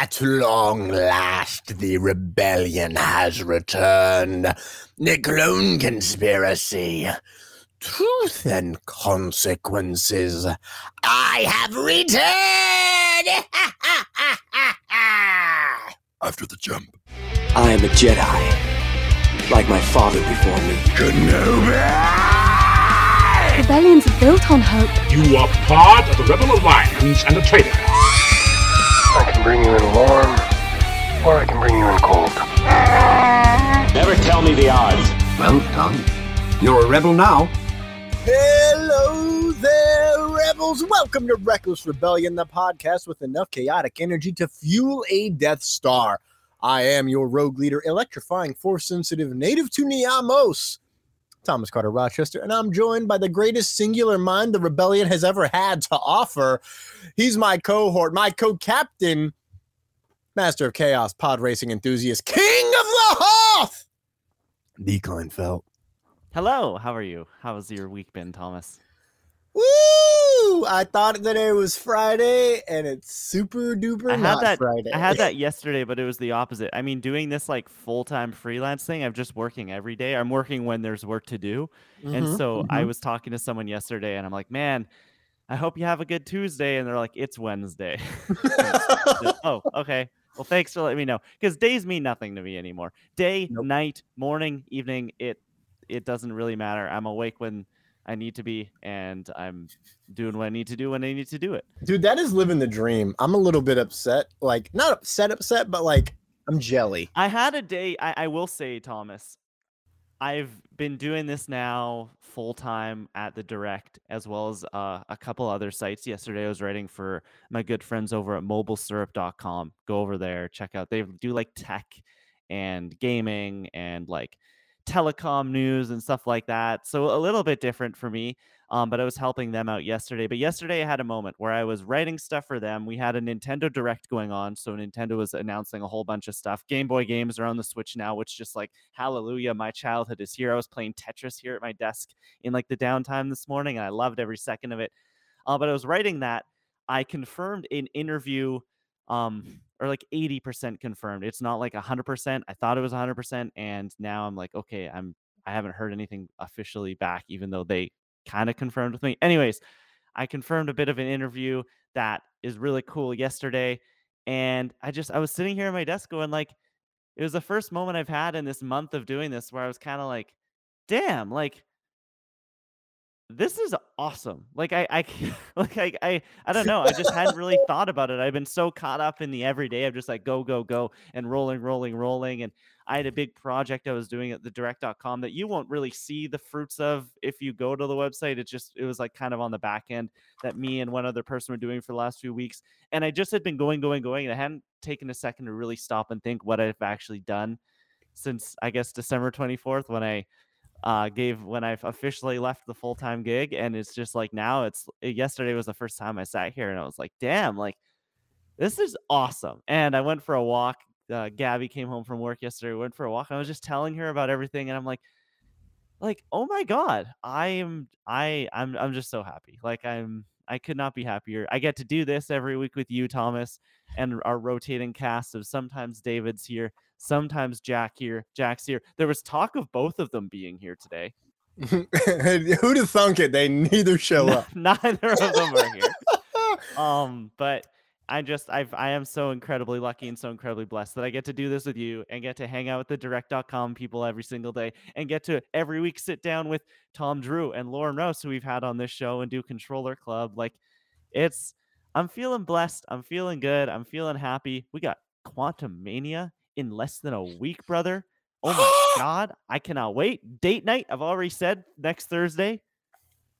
At long last, the rebellion has returned. The clone conspiracy. Truth and consequences. I have returned! After the jump. I am a Jedi, like my father before me. Kenobi! Rebellions are built on hope. You are part of the Rebel Alliance and a traitor. I can bring you in warm, or I can bring you in cold. Never tell me the odds. Well done. You're a rebel now. Hello there, rebels. Welcome to Reckless Rebellion, the podcast with enough chaotic energy to fuel a Death Star. I am your rogue leader, electrifying, force sensitive, native to Niamos, Thomas Carter Rochester, and I'm joined by the greatest singular mind the rebellion has ever had to offer. He's my cohort, my co captain, master of chaos, pod racing enthusiast, king of the Hoth, Decline Felt. Hello, how are you? How's your week been, Thomas? Woo! I thought that it was Friday, and it's super duper I had not that Friday. I had that yesterday, but it was the opposite. I mean, doing this like full-time freelance thing, I'm just working every day. I'm working when there's work to do. And Mhm, so I mhm. was talking to someone yesterday and I'm like, "Man, I hope you have a good Tuesday." And they're like, "It's Wednesday." oh, okay. Well, thanks for letting me know because days mean nothing to me anymore. Day, Nope. night, morning, evening, it it doesn't really matter. I'm awake when I need to be and I'm doing what I need to do when I need to do it. Dude, that is living the dream. I'm a little bit upset. Like, not upset, upset, but like, I'm jelly. I had a day. I, I will say, Thomas, I've been doing this now full time at the Direct as well as uh, a couple other sites. Yesterday, I was writing for my good friends over at mobilesyrup.com. Go over there, check out. They do like tech and gaming and like telecom news and stuff like that. So a little bit different for me. Um, but I was helping them out yesterday. But yesterday I had a moment where I was writing stuff for them. We had a Nintendo Direct going on, so Nintendo was announcing a whole bunch of stuff. Game Boy games are on the Switch now, which just like hallelujah, my childhood is here. I was playing Tetris here at my desk in like the downtime this morning, and I loved every second of it. Uh, but I was writing that. I confirmed an interview, um, or like 80% confirmed. It's not like 100%. I thought it was 100%, and now I'm like, okay, I'm I haven't heard anything officially back, even though they kind of confirmed with me. Anyways, I confirmed a bit of an interview that is really cool yesterday. And I just I was sitting here at my desk going like it was the first moment I've had in this month of doing this where I was kind of like, damn, like this is awesome. Like I, I, like I, I, I don't know. I just hadn't really thought about it. I've been so caught up in the everyday of just like go, go, go and rolling, rolling, rolling. And I had a big project I was doing at the direct.com that you won't really see the fruits of if you go to the website. It just it was like kind of on the back end that me and one other person were doing for the last few weeks. And I just had been going, going, going, and I hadn't taken a second to really stop and think what I've actually done since I guess December 24th when I uh gave when I officially left the full-time gig and it's just like now it's yesterday was the first time I sat here and I was like damn like this is awesome. And I went for a walk uh, Gabby came home from work yesterday went for a walk I was just telling her about everything and I'm like like oh my god I am I I'm I'm just so happy. Like I'm I could not be happier. I get to do this every week with you Thomas and our rotating cast of sometimes David's here sometimes Jack here, Jack's here. There was talk of both of them being here today. Who'd have thunk it? They neither show up. Neither of them are here. Um, but I just I've I am so incredibly lucky and so incredibly blessed that I get to do this with you and get to hang out with the direct.com people every single day and get to every week sit down with Tom Drew and Lauren Rose, who we've had on this show and do controller club. Like it's I'm feeling blessed. I'm feeling good. I'm feeling happy. We got Quantumania in less than a week, brother. Oh my god, I cannot wait. Date night, I've already said next Thursday.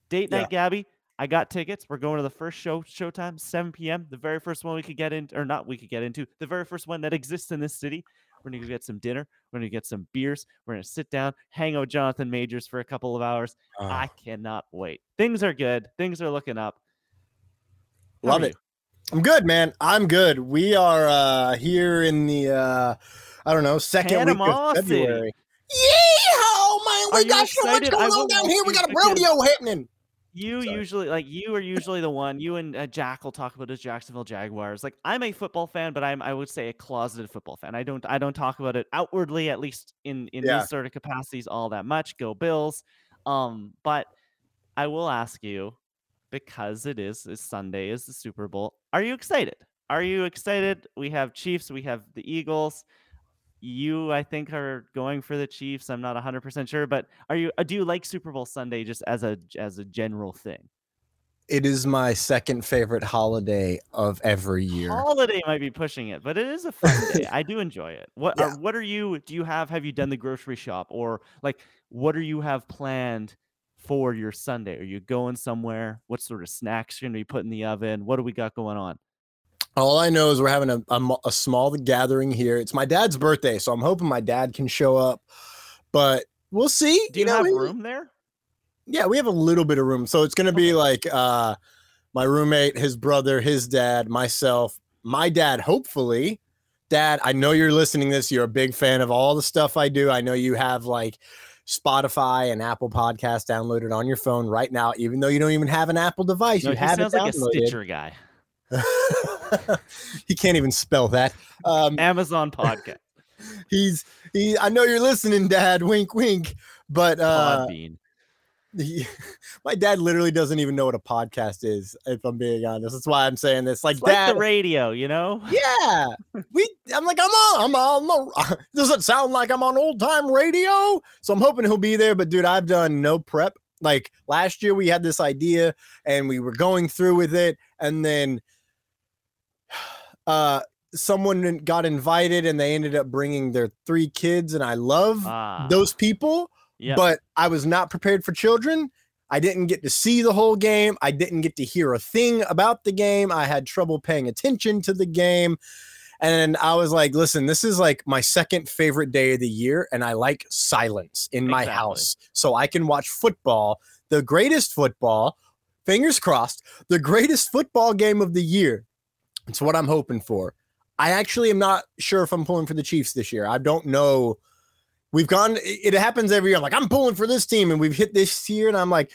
Date Yeah. night, Gabby. I got tickets. We're going to the first show, showtime, 7 p.m. The very first one we could get in, or not we could get into, the very first one that exists in this city. We're gonna get some dinner. We're gonna get some beers. We're gonna sit down, hang out with Jonathan Majors for a couple of hours. I cannot wait. Things are good. Things are looking up. How Love it. I'm good, man. I'm good. We are uh here in the uh I don't know, second Panama week of February. Yeehaw, man. We got so much going on down here. We got a rodeo happening. You Sorry. usually like you are usually the one. You and uh, Jack will talk about his Jacksonville Jaguars. Like I'm a football fan, but I'm I would say a closeted football fan. I don't I don't talk about it outwardly, at least in in Yeah. these sort of capacities, all that much. Go Bills. Um, but I will ask you because it is Sunday is the Super Bowl. Are you excited? Are you excited? We have Chiefs. We have the Eagles. You, I think, are going for the Chiefs. I'm not 100 percent sure, but are you? uh, Do you like Super Bowl Sunday just as a as a general thing? It is my second favorite holiday of every year. Holiday might be pushing it, but it is a fun day. I do enjoy it. What Yeah. are, what are you? Do you have? Have you done the grocery shop or like what do you have planned for your Sunday? Are you going somewhere? What sort of snacks you're gonna be putting in the oven? What do we got going on? All I know is we're having a, a, a small gathering here. It's my dad's birthday, so I'm hoping my dad can show up, but we'll see. Do you, know, have he- room there? Yeah, we have a little bit of room. So it's gonna be like uh my roommate, his brother, his dad, myself, my dad, hopefully. Dad, I know you're listening to this. You're a big fan of all the stuff I do. I know you have like Spotify and Apple Podcast downloaded on your phone right now, even though you don't even have an Apple device. No, you he have sounds it like a. Stitcher guy. he can't even spell that. Um, Amazon podcast. he's he. I know you're listening, Dad. Wink, wink. But uh, Podbean. my dad literally doesn't even know what a podcast is. If I'm being honest, that's why I'm saying this. Like, like Dad, the radio, you know? yeah, we. I'm like, I'm on. I'm on. the- Does it sound like I'm on old time radio? So I'm hoping he'll be there. But dude, I've done no prep. Like last year, we had this idea and we were going through with it, and then uh someone got invited and they ended up bringing their three kids and i love Ah, those people yeah. but I was not prepared for children. I didn't get to see the whole game. I didn't get to hear a thing about the game. I had trouble paying attention to the game. And I was like, listen, this is like my second favorite day of the year. And I like silence in my Exactly. house so I can watch football, the greatest football, fingers crossed, the greatest football game of the year. It's what I'm hoping for. I actually am not sure if I'm pulling for the Chiefs this year. I don't know we've gone it happens every year like i'm pulling for this team and we've hit this year and i'm like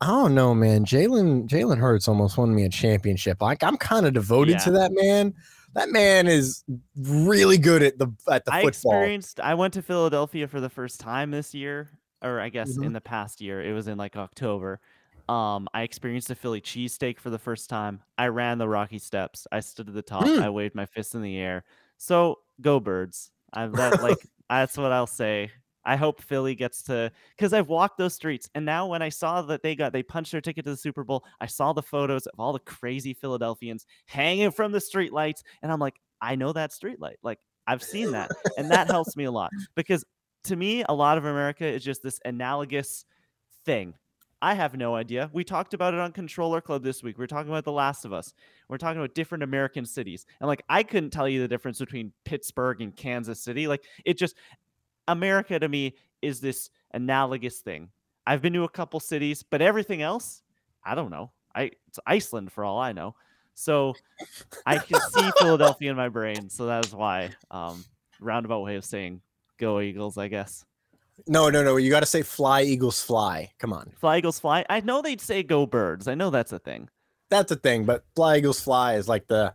i don't know man jalen jalen hurts almost won me a championship like i'm kind of devoted to that man that man is really good at the at the I football experienced I went to Philadelphia for the first time this year, or I guess Mhm. in the past year. It was in like October. Um, I experienced a Philly cheesesteak for the first time. I ran the Rocky Steps. I stood at the top. Mm. I waved my fist in the air. So go birds. I that like that's what I'll say. I hope Philly gets to because I've walked those streets, and now when I saw that they got they punched their ticket to the Super Bowl, I saw the photos of all the crazy Philadelphians hanging from the streetlights, and I'm like, I know that streetlight. Like I've seen that, and that helps me a lot because to me, a lot of America is just this analogous thing. I have no idea. We talked about it on Controller Club this week. We are talking about The Last of Us. We're talking about different American cities. And like I couldn't tell you the difference between Pittsburgh and Kansas City. Like it just America to me is this analogous thing. I've been to a couple cities, but everything else, I don't know. I it's Iceland for all I know. So I can see Philadelphia in my brain. So that is why um roundabout way of saying go Eagles, I guess. No no no you got to say fly eagles fly come on Fly Eagles fly. I know they'd say go birds. I know that's a thing. that's a thing but fly eagles fly is like the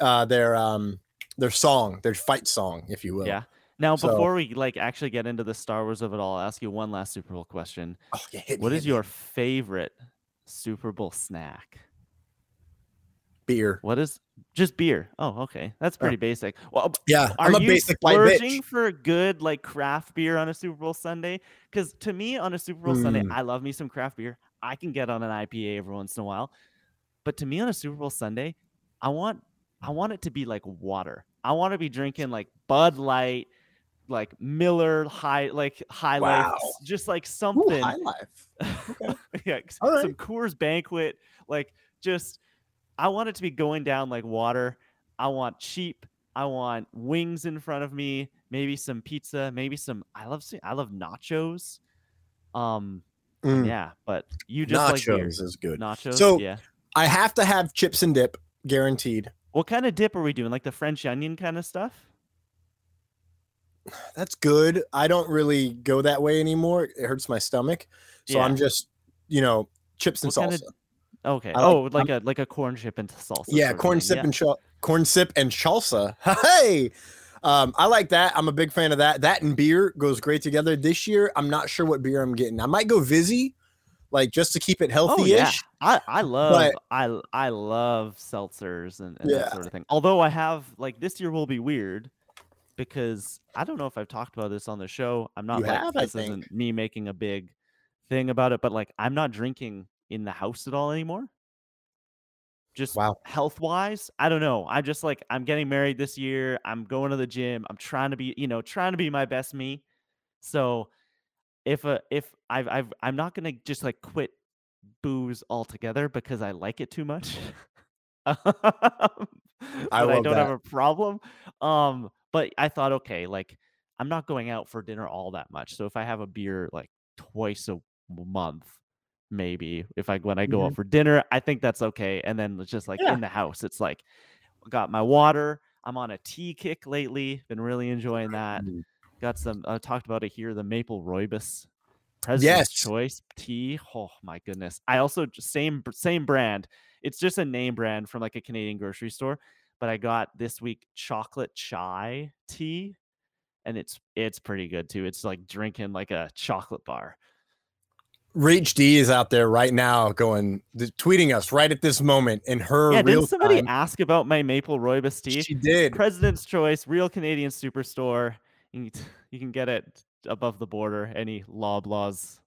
uh their um their song their fight song if you will Yeah. Now So- before we like actually get into the Star Wars of it all, I'll ask you one last Super Bowl question. oh, yeah, hit me, What hit is me. your favorite Super Bowl snack? Beer What is just beer? Oh, okay. That's pretty basic. Well, yeah are i'm a you basic splurging bitch for a good like craft beer on a Super Bowl Sunday? Because to me, on a Super Bowl Sunday, Mm. I love me some craft beer. I can get on an IPA every once in a while, but to me, on a Super Bowl Sunday, I want I want it to be like water. I want to be drinking like Bud Light, like Miller High, like High Wow. s- just like Ooh, something. high life Okay. yeah, All some right. Coors Banquet, like just I want it to be going down like water. I want cheap. I want wings in front of me, maybe some pizza, maybe some I love I love nachos. Um Mm, yeah, but you just like beer. nachos is good Nachos, So- yeah. I have to have chips and dip, guaranteed. What kind of dip are we doing? Like the French onion kind of stuff? That's good. I don't really go that way anymore. It hurts my stomach. So Yeah. I'm just, you know, chips and What salsa. kinda- Okay. Like- oh, like a like a corn chip and salsa. yeah, corn sip yeah. and chal- corn sip and salsa. Hey, um, I like that. I'm a big fan of that. That and beer goes great together. This year, I'm not sure what beer I'm getting. I might go Vizzy, like just to keep it Oh healthy-ish. yeah, I I love but- I I love seltzers and, and Yeah. that sort of thing. Although I have like this year will be weird because I don't know if I've talked about this on the show. I'm not You like have, this isn't me making a big thing about it, but like I'm not drinking in the house at all anymore. Just Wow. health wise, I don't know. I'm just like I'm getting married this year. I'm going to the gym. I'm trying to be, you know, trying to be my best me. So if a if I've I've I'm not gonna just like quit booze altogether because I like it too much. but I love don't have a problem. Um, but I thought, okay, like I'm not going out for dinner all that much. So if I have a beer like twice a month, maybe if I when I go out for dinner, I think that's okay. And then it's just like Yeah. in the house, it's like got my water. I'm on a tea kick lately. Been really enjoying that. Mm. Got some. I talked about it here. The maple rooibos, President's Yes. Choice tea. Oh my goodness! I also same same brand. It's just a name brand from like a Canadian grocery store. But I got this week chocolate chai tea, and it's it's pretty good too. It's like drinking like a chocolate bar. Rach D is out there right now, going tweeting us right at this moment in her yeah, real didn't somebody time. ask about my maple rooibos tea? She did. President's Choice, real Canadian superstore. You can, you can get it above the border. Any Loblaws.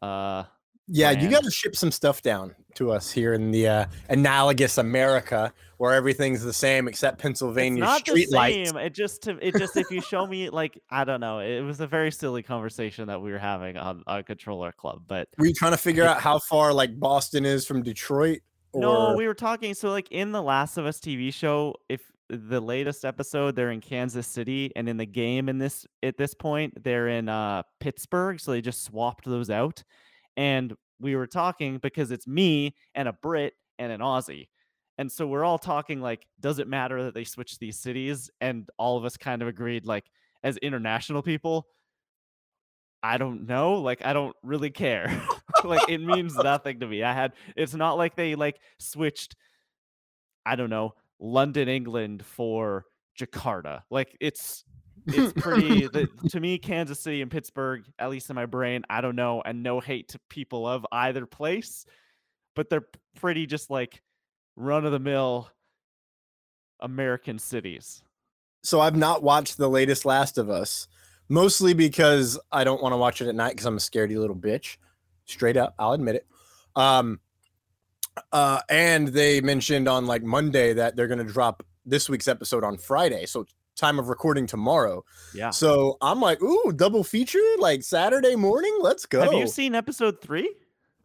Uh, Yeah, you got to ship some stuff down to us here in the uh, analogous America, where everything's the same except it's Pennsylvania not the street lights. same. It just to it just if you show me like I don't know. It was a very silly conversation that we were having on on Controller Club, but Were you trying to figure out how far like Boston is from Detroit? No, we were talking. So, like in the Last of Us TV show, if the latest episode they're in Kansas City, and in the game in this at this point they're in uh Pittsburgh, so they just swapped those out. And we were talking because it's me and a Brit and an Aussie. And so we're all talking like, does it matter that they switch these cities? And all of us kind of agreed, like, as international people, I don't know. Like, I don't really care. like, it means nothing to me. I had, it's not like they like switched, I don't know, London, England for Jakarta. Like, it's, it's pretty, the, to me, Kansas City and Pittsburgh, at least in my brain, I don't know. And no hate to people of either place, but they're pretty just like run of the mill American cities. so I've not watched the latest Last of Us, mostly because I don't want to watch it at night because I'm a scaredy little bitch. Straight up, I'll admit it. Um, uh, and they mentioned on like Monday that they're gonna drop this week's episode on Friday, so time of recording tomorrow. Yeah. So I'm like, ooh, double feature like Saturday morning. Let's go. Have you seen episode three?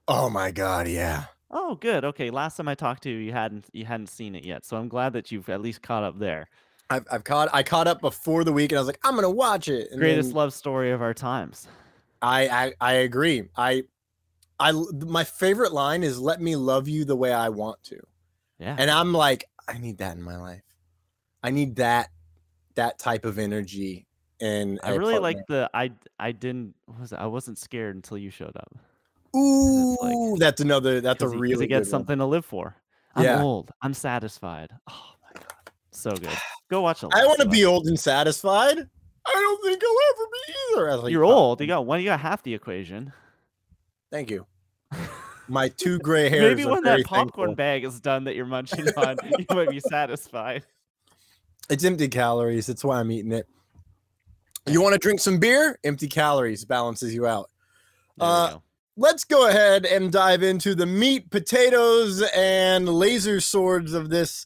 Oh my god, yeah. Oh, good. Okay, last time I talked to you, you hadn't you hadn't seen it yet, so I'm glad that you've at least caught up there. I've, I've caught I caught up before the week and I was like, I'm gonna watch it. And Greatest love story of our times. I, I I agree. I I my favorite line is "Let me love you the way I want to," Yeah. and I'm like, I need that in my life. I need that that type of energy. And I really like the I I didn't was I wasn't scared until you showed up. Ooh, like- that's another. That's a Because he, 'cause really he gets one. something to live for. I'm Yeah. old. I'm satisfied. Oh my god. So good. Go watch it. I want to be old and satisfied. I don't think I'll ever be either. Like, You're "Oh, old. You got one. You got half the equation. Thank you. My two gray hairs. Maybe when that popcorn thankful. bag is done that you're munching on, you might be satisfied. It's empty calories. That's why I'm eating it. You want to drink some beer? Empty calories balances you out. Uh, go. Let's go ahead and dive into the meat, potatoes, and laser swords of this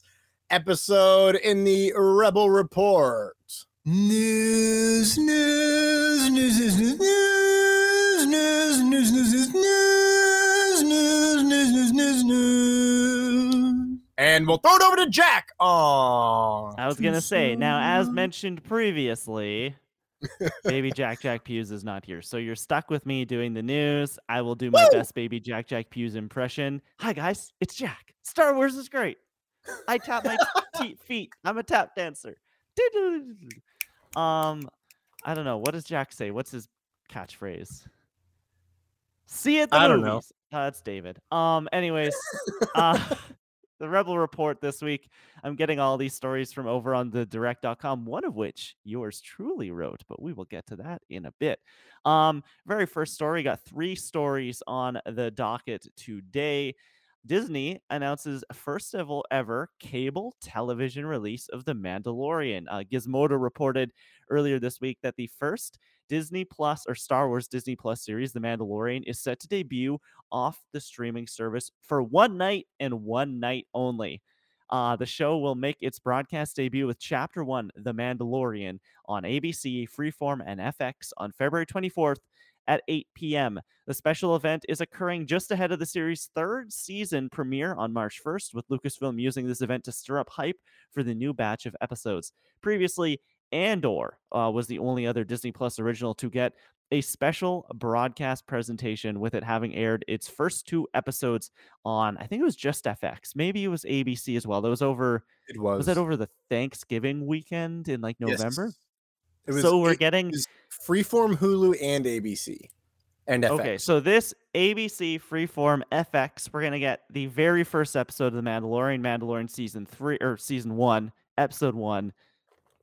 episode in the Rebel Report. News, news, news, news, news, news, news, news, news, news, And we'll throw it over to Jack. Oh, I was gonna say now, as mentioned previously, Baby Jack Jack Pews is not here, so you're stuck with me doing the news. I will do my Woo! best Baby Jack Jack Pews impression. Hi guys, it's Jack. Star Wars is great. I tap my te- feet. I'm a tap dancer. Um, I don't know. What does Jack say? What's his catchphrase? See it. I don't know. Uh, that's David. Um. Anyways, uh, the Rebel Report this week. I'm getting all these stories from over on the direct.com, one of which yours truly wrote, but we will get to that in a bit. Um, very first story got three stories on the docket today. Disney announces first of all ever cable television release of The Mandalorian. Uh, Gizmodo reported earlier this week that the first Disney Plus or Star Wars Disney Plus series, The Mandalorian, is set to debut off the streaming service for one night and one night only. Uh, the show will make its broadcast debut with Chapter 1, The Mandalorian, on ABC, Freeform, and FX on February 24th at 8 p.m. The special event is occurring just ahead of the series' third season premiere on March 1st, with Lucasfilm using this event to stir up hype for the new batch of episodes. Previously, Andor uh, was the only other Disney Plus original to get a special broadcast presentation with it having aired its first two episodes on I think it was just FX. Maybe it was ABC as well. That was over It was. was that over the Thanksgiving weekend in like Yes. It was, so we're it getting Freeform, Hulu, and ABC, and FX. Okay, so this ABC Freeform FX, we're gonna get the very first episode of The Mandalorian, Mandalorian season three or season one, episode one.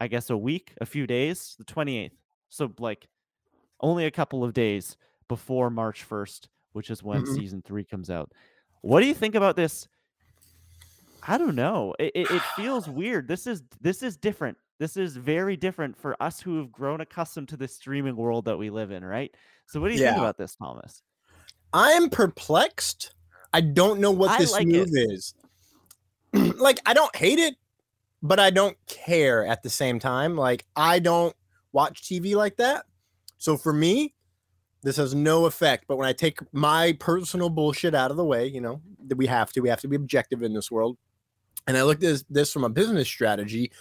I guess a week, a few days, the twenty eighth. So like only a couple of days before March first, which is when Mhm. season three comes out. What do you think about this? I don't know. It, it, it feels weird. This is this is different. This is very different for us who have grown accustomed to the streaming world that we live in, right? So what do you think about this, Thomas? I am perplexed. I don't know what I this like move it. is. like, I don't hate it, but I don't care at the same time. Like, I don't watch TV like that. So for me, this has no effect. But when I take my personal bullshit out of the way, you know, that we have to, we have to be objective in this world. And I look at this, this from a business strategy.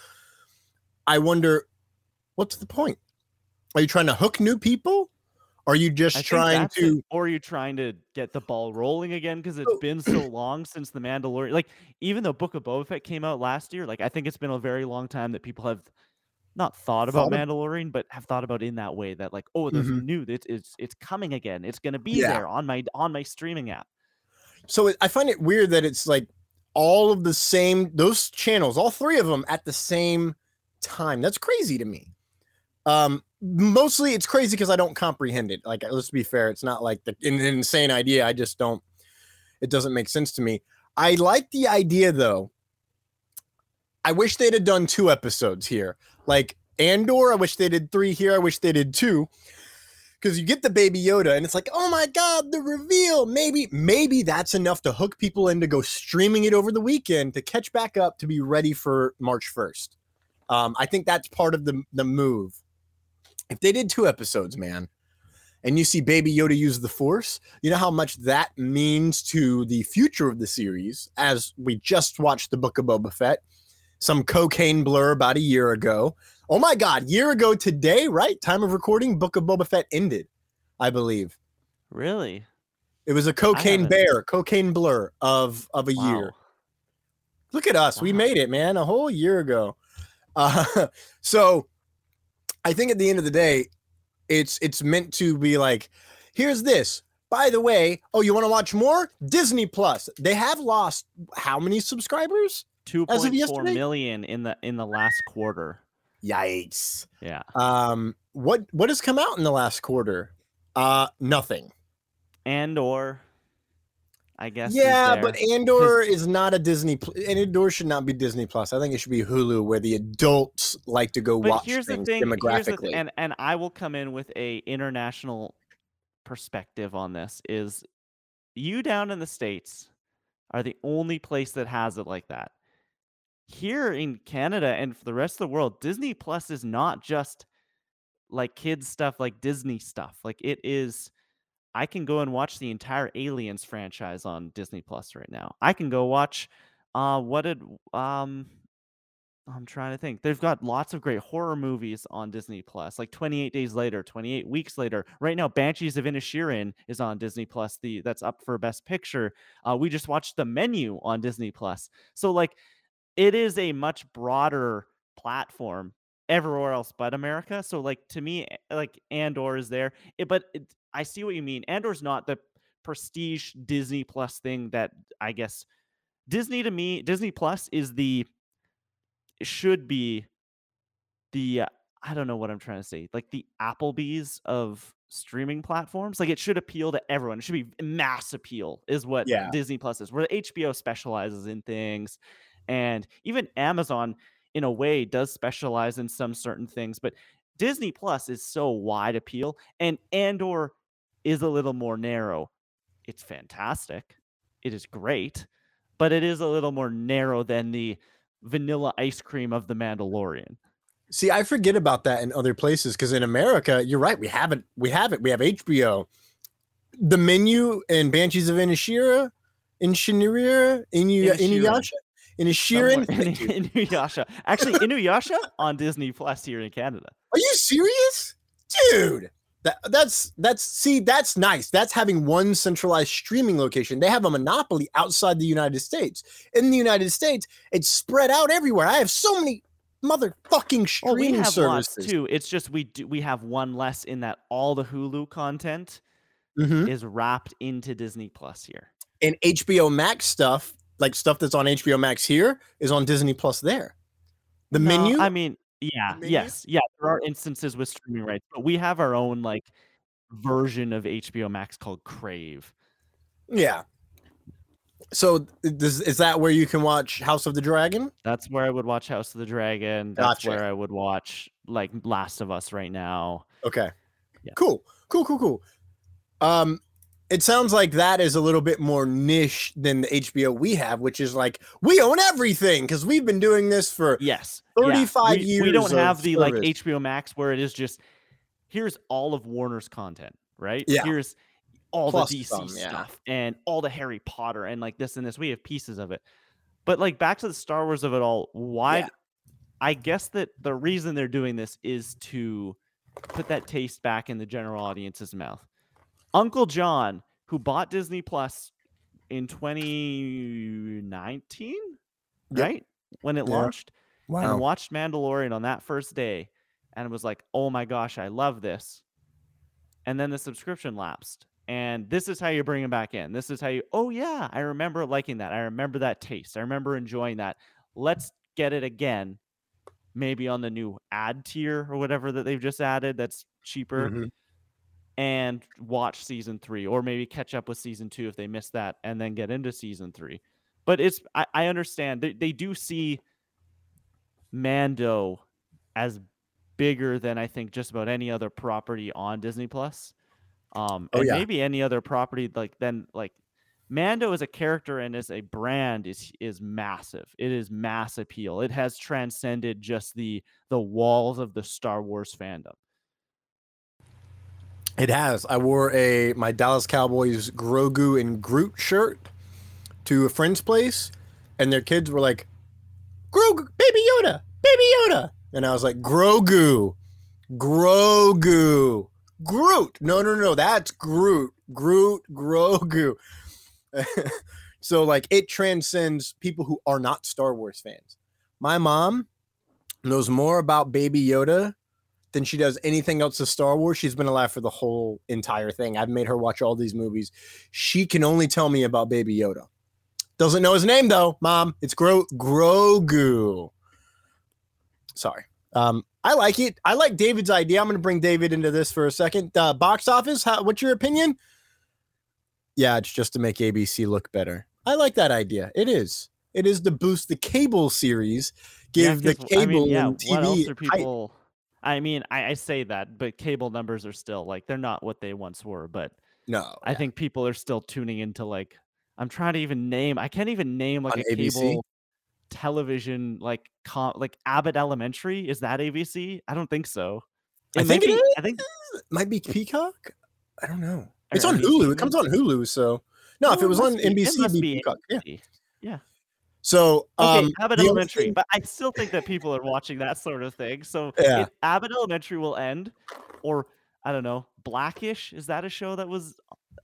I wonder, what's the point? Are you trying to hook new people? Are you just I trying that's it. to? or are you trying to get the ball rolling again because it's been so long since the Mandalorian? Like, even though Book of Boba Fett came out last year, like I think it's been a very long time that people have not thought about Thought of- Mandalorian, but have thought about in that way that like, oh, there's Mhm. new, it's it's it's coming again. It's gonna be Yeah. there on my on my streaming app. So it, I find it weird that it's like all of the same those channels, all three of them at the same time. That's crazy to me. Um, mostly it's crazy because I don't comprehend it. Like, let's be fair, it's not like the, an insane idea. I just don't. It doesn't make sense to me. I like the idea though. I wish they'd have done two episodes here. Like Andor, I wish they did three here. I wish they did two because you get the baby Yoda and it's like, oh my god, the reveal. Maybe, maybe that's enough to hook people in to go streaming it over the weekend to catch back up to be ready for March 1st. Um, I think that's part of the the move. If they did two episodes, man, and you see Baby Yoda use the Force, you know how much that means to the future of the series. As we just watched the Book of Boba Fett, some cocaine blur about a year ago. Oh my God, year ago today, right? Time of recording, Book of Boba Fett ended, I believe. Really? It was a cocaine bear, cocaine blur of of a year. Look at us, we made it, man, a whole year ago. Uh, so I think at the end of the day, it's it's meant to be like, here's this. By the way, oh, you want to watch more? Disney Plus. They have lost how many subscribers? Two point four million in the in the last quarter. Yikes. Yeah. Um, what what has come out in the last quarter? Uh, nothing. And or I guess. Yeah, but Andor is not a Disney. Andor should not be Disney Plus. I think it should be Hulu, where the adults like to go But watch here's the things thing. Here's the demographically. th- and and I will come in with a international perspective on this. Is you down in the states are the only place that has it like that. Here in Canada and for the rest of the world, Disney Plus is not just like kids stuff, like Disney stuff. Like it is. I can go and watch the entire Aliens franchise on Disney Plus right now. I can go watch. Uh, what did um I'm trying to think. They've got lots of great horror movies on Disney Plus, like 28 Days Later, 28 Weeks Later. Right now, Banshees of Inisherin is on Disney Plus. The that's up for Best Picture. Uh, we just watched The Menu on Disney Plus. So like, it is a much broader platform everywhere else but America. So like to me, eh, like Andor is there, it, but it, I see what you mean. Andor's not the prestige Disney Plus thing that I guess Disney to me, Disney Plus is the should be the uh, I don't know what I'm trying to say, like the Applebee's of streaming platforms. Like it should appeal to everyone. It should be mass appeal, is what Yeah. Disney Plus is. Where HBO specializes in things, and even Amazon, in a way, does specialize in some certain things. But Disney Plus is so wide appeal, and Andor is a little more narrow. It's fantastic. It is great, but it is a little more narrow than the vanilla ice cream of the Mandalorian. See, I forget about that in other places because in America, you're right. We have it. We have it. We have HBO. The menu in Banshees of Inishira, in Shinira, Inu. Inuyasha, Inishirin. Inuyasha. Actually, Inuyasha on Disney Plus here in Canada. Are you serious, dude? That that's that's see that's nice. That's having one centralized streaming location. They have a monopoly outside the United States. In the United States, it's spread out everywhere. I have so many motherfucking streaming Oh, we have lots services. too. It's just we do we have one less in that all the Hulu content Mhm. is wrapped into Disney Plus here. And HBO Max stuff, like stuff that's on HBO Max here, is on Disney Plus there. The No, menu. I mean, yeah, menu? yes, yeah. There are instances with streaming rights, but we have our own like version of HBO Max called Crave. yeah. So is, is that where you can watch House of the Dragon? That's where I would watch House of the Dragon. That's Gotcha. where I would watch like Last of Us right now. Okay. Yeah. Cool. Cool. Cool. Cool. Um, it sounds like that is a little bit more niche than the HBO we have, which is like we own everything because we've been doing this for Yes. yeah. 35 we, We don't have the like. HBO Max where it is just here's all of Warner's content, right? Yeah. Here's all Plus the DC some, yeah. stuff and all the Harry Potter and like this and this. We have pieces of it. But like back to the Star Wars of it all, why Yeah. I guess that the reason they're doing this is to put that taste back in the general audience's mouth. Uncle John, who bought Disney Plus in 2019, Yep. right? When it Yeah. launched, wow. and watched Mandalorian on that first day and was like, oh my gosh, I love this. And then the subscription lapsed. And this is how you bring him back in. This is how you, oh yeah, I remember liking that. I remember that taste. I remember enjoying that. Let's get it again. Maybe on the new ad tier or whatever that they've just added that's cheaper Mhm. And watch season three, or maybe catch up with season two if they missed that, and then get into season three. But it's I, I understand they, they do see Mando as bigger than I think just about any other property on Disney Plus. Um, Oh, and yeah. maybe any other property like then like Mando as a character and as a brand is is massive. It is mass appeal. It has transcended just the the walls of the Star Wars fandom. It has. I wore a my Dallas Cowboys Grogu and Groot shirt to a friend's place, and their kids were like, "Grogu, Baby Yoda, Baby Yoda," and I was like, "Grogu, Grogu, Groot." No, no, no, that's Groot, Groot, Grogu. so like it transcends people who are not Star Wars fans. My mom knows more about Baby Yoda than she does anything else to Star Wars. She's been alive for the whole entire thing. I've made her watch all these movies. She can only tell me about Baby Yoda. Doesn't know his name though, Mom. It's Gro Grogu. Sorry. Um, I like it. I like David's idea. I'm going to bring David into this for a second. Uh, box office. How, what's your opinion? Yeah, it's just to make ABC look better. I like that idea. It is. It is to boost the cable series, Yeah, give the 'cause, cable I mean, yeah, and what else TV are people? I mean, I, I say that, but cable numbers are still like they're not what they once were. But No, I think people are still tuning into like I'm trying to even name. I can't even name like On a ABC? cable television like com, like Abbott Elementary. Is that ABC? I don't think so. I think it be. is. I think It might be Peacock. I don't know. It's on Hulu. It comes on? Hulu. So no, if it was on be- NBC, it'd be Peacock. Yeah. Yeah. So Okay, um, Abbott Elementary, thing- but I still think that people are watching that sort of thing. So Yeah. if Abbott Elementary will end, or I don't know, Blackish is that a show that was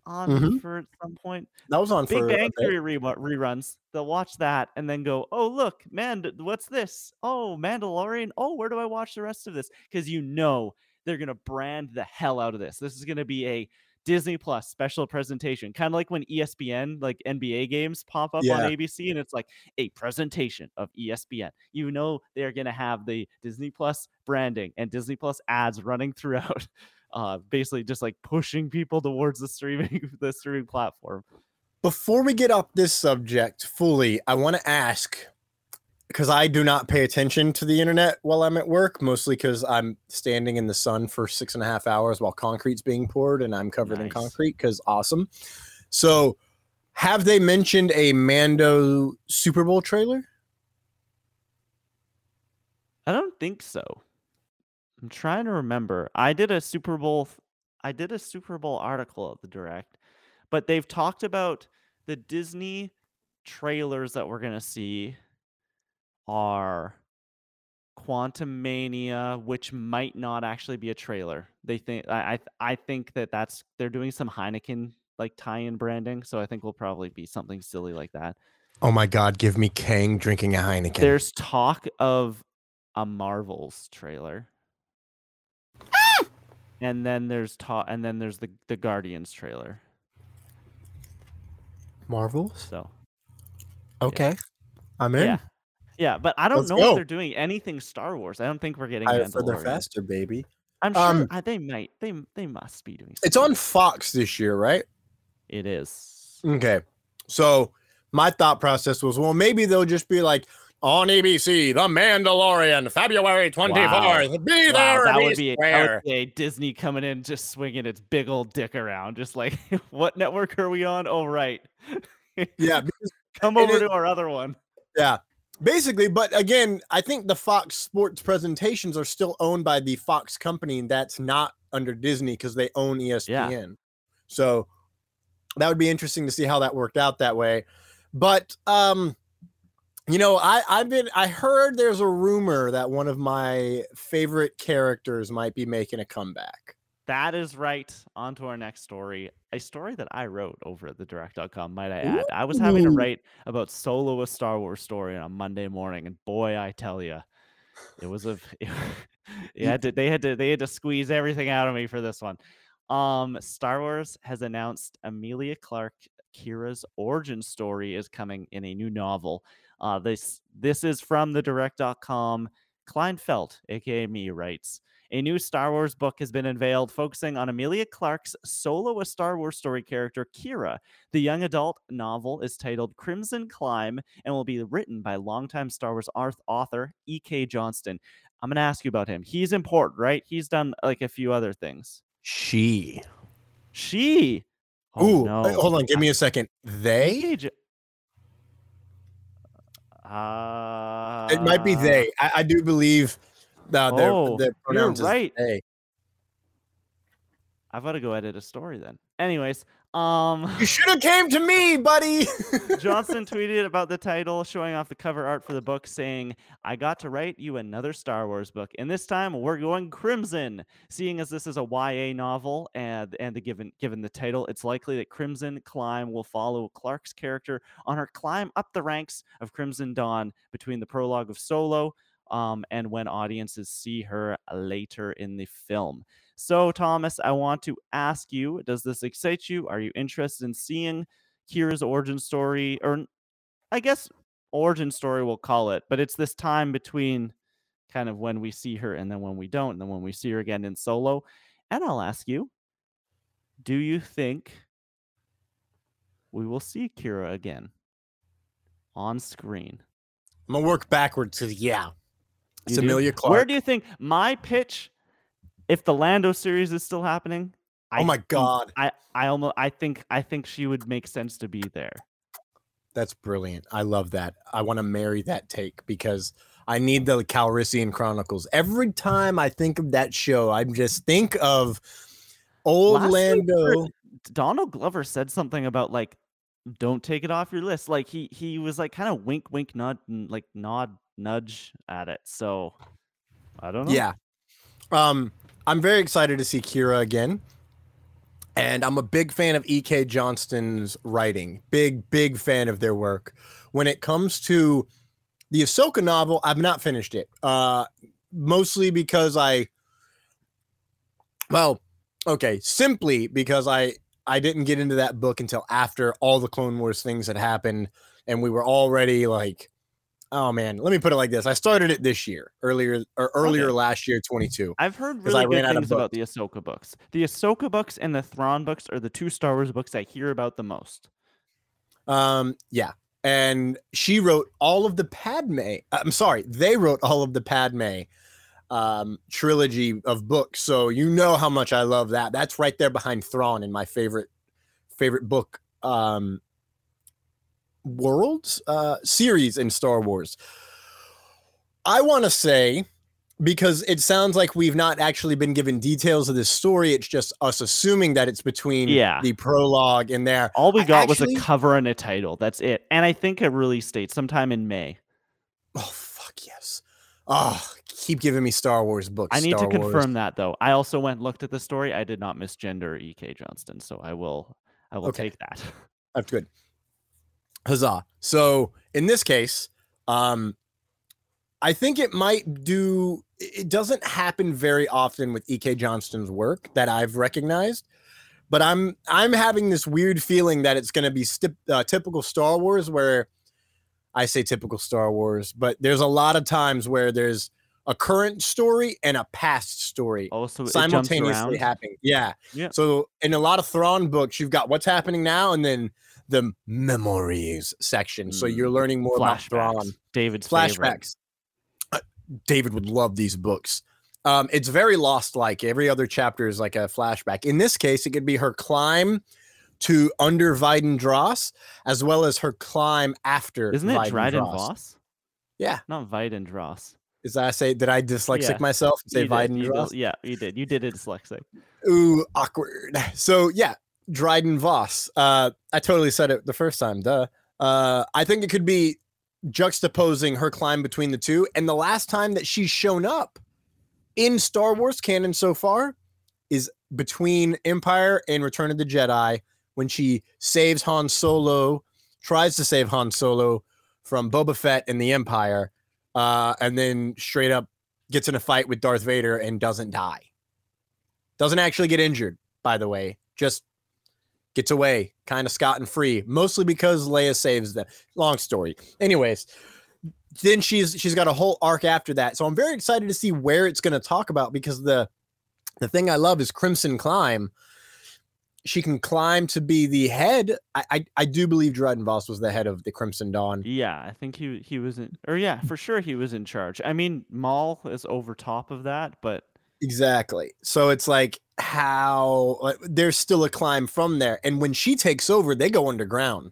on Mhm. for at some point? that was on Big for Bang. Theory re- reruns. They'll watch that and then go, "Oh look, man, what's this? Oh, Mandalorian. Oh, where do I watch the rest of this?" Because you know they're gonna brand the hell out of this. This is gonna be a Disney Plus special presentation, kind of like when ESPN, like NBA games, pop up Yeah. on ABC, and it's like a presentation of ESPN. You know they are going to have the Disney Plus branding and Disney Plus ads running throughout, uh, basically just like pushing people towards the streaming the streaming platform. Before we get off this subject fully, I want to ask because I do not pay attention to the internet while I'm at work, mostly because I'm standing in the sun for six and a half hours while concrete's being poured and I'm covered in concrete because awesome. So, have they mentioned a Mando Super Bowl trailer? I don't think so. I'm trying to remember. I did a Super Bowl I did a Super Bowl article at the direct, but they've talked about the Disney trailers that we're going to see are Quantumania, which might not actually be a trailer. They think I I, I think that that's they're doing some Heineken like tie-in branding, so I think we'll probably be something silly like that. Oh my God, give me Kang drinking a Heineken. There's talk of a Marvels trailer. Ah! and then there's talk and then there's the the Guardians trailer. Marvels. So, Okay, I'm in. yeah. Yeah, but I don't Let's know go. if they're doing anything Star Wars. I don't think we're getting Higher, further, faster, baby. I'm sure Um, uh, they might. They they must be doing. It's on Fox this year, right? It is. Okay. So my thought process was, well, maybe they'll just be like on ABC, The Mandalorian, February 24th. Be Wow, there, that be would be, that would be a Disney coming in, just swinging its big old dick around, just like, what network are we on? Oh, right. Yeah, because- Come over is- to our other one. yeah. Basically, but again, I think the Fox Sports presentations are still owned by the Fox company that's not under Disney because they own ESPN. So that would be interesting to see how that worked out that way. But um, you know, I I've been I heard there's a rumor that one of my favorite characters might be making a comeback. That is right. On to our next story. A story that I wrote over at the direct.com, might I add. I was having to write about Solo a Star Wars story on a Monday morning, and boy, I tell you, it was a it had to, they had to they had to squeeze everything out of me for this one. Um Star Wars has announced Emilia Clarke Qi'ra's origin story is coming in a new novel. Uh this this is from the direct.com. Kleinfeld, aka me, writes a new Star Wars book has been unveiled focusing on Emilia Clarke's solo a Star Wars story character, Qi'ra. The young adult novel is titled Crimson Climb and will be written by longtime Star Wars author E.K. Johnston. I'm going to ask you about him. He's important, right? He's done like a few other things. She. She. Oh, Ooh, no. wait, hold on, give me a second. They? Uh, It might be they. I, I do believe their, Oh, their you're pronouns is right. they. I've got to go edit a story then. Anyways, um. You should have came to me, buddy. Johnston tweeted about the title, showing off the cover art for the book, saying, I got to write you another Star Wars book, and this time we're going crimson. Seeing as this is a YA novel and and the given given the title, it's likely that Crimson Climb will follow Clarke's character on her climb up the ranks of Crimson Dawn between the prologue of Solo um, and when audiences see her later in the film. So, Thomas, I want to ask you, does this excite you? Are you interested in seeing Qi'ra's origin story, or I guess origin story we'll call it, but it's this time between kind of when we see her and then when we don't, and then when we see her again in solo. And I'll ask you, do you think we will see Kira again on screen? I'm gonna work backwards because yeah, You? Emilia Clarke. Where do you think my pitch, if the Lando series is still happening? oh my think- god, I I almost I think I think she would make sense to be there. that's brilliant. I love that. I want to marry that take because I need the Calrissian Chronicles. Every time I think of that show, I just think of old Last Lando. Donald Glover said something about like don't take it off your list. Like he he was like kind of wink wink nod and like nod nudge at it. So I don't know. Yeah. Um, I'm very excited to see Qi'ra again. And I'm a big fan of E.K. Johnston's writing. Big, big fan of their work. When it comes to the Ahsoka novel, I've not finished it. Uh, mostly because I, well, Okay, simply because I I didn't get into that book until after all the Clone Wars things had happened, and we were already like, oh man. Let me put it like this: I started it this year, earlier or earlier Okay. last year, twenty two. I've heard really good things about the Ahsoka books. The Ahsoka books and the Thrawn books are the two Star Wars books I hear about the most. Um, yeah. And she wrote all of the Padme. I'm sorry, they wrote all of the Padme um trilogy of books. So you know how much I love that. That's right there behind Thrawn in my favorite favorite book um worlds uh series in Star Wars. I want to say because it sounds like we've not actually been given details of this story. It's just us assuming that it's between Yeah. the prologue and there. All we got actually- was a cover and a title. That's it. And I think a release date sometime in May. Oh fuck yes! Oh, keep giving me Star Wars books. I need Star to Wars. confirm that though. I also went looked at the story. I did not misgender E.K. Johnston, so I will I will Okay. take that. That's good. Huzzah! So in this case, um, I think it might do. It doesn't happen very often with E.K. Johnston's work that I've recognized, but I'm I'm having this weird feeling that it's going to be stip, uh, typical Star Wars, where I say typical Star Wars, but there's a lot of times where there's a current story and a past story Also, simultaneously happening. Yeah. Yeah. So in a lot of Thrawn books, you've got what's happening now and then the memories section. So you're Mm. learning more about Thrawn. Flashbacks. David's. Flashbacks. Uh, David would love these books. Um, it's very lost like. Every other chapter is like a flashback. In this case, it could be her climb to under Viden Dross, as well as her climb after. Isn't it Dryden Voss? Yeah. Not Viden Dross. Is that I say did I dyslexic Yeah. myself say Viden Dross? Yeah, you did. You did it dyslexic. Ooh, awkward. So yeah, Dryden Voss. Uh, I totally said it the first time. Duh. Uh, I think it could be juxtaposing her climb between the two, and the last time that she's shown up in Star Wars canon so far is between Empire and Return of the Jedi when she saves Han Solo, tries to save Han Solo from Boba Fett and the Empire, uh, and then straight up gets in a fight with Darth Vader and doesn't die. Doesn't actually get injured, by the way. Just gets away, kind of scot and free, mostly because Leia saves them. Long story. Anyways, then she's she's got a whole arc after that. So I'm very excited to see where it's going to talk about because the the thing I love is Crimson Climb. She can climb to be the head. I I, I do believe Dryden Voss was the head of the Crimson Dawn. Yeah, I think he he was in, or yeah, for sure he was in charge. I mean, Maul is over top of that, but Exactly. So it's like how like, there's still a climb from there. And when she takes over, they go underground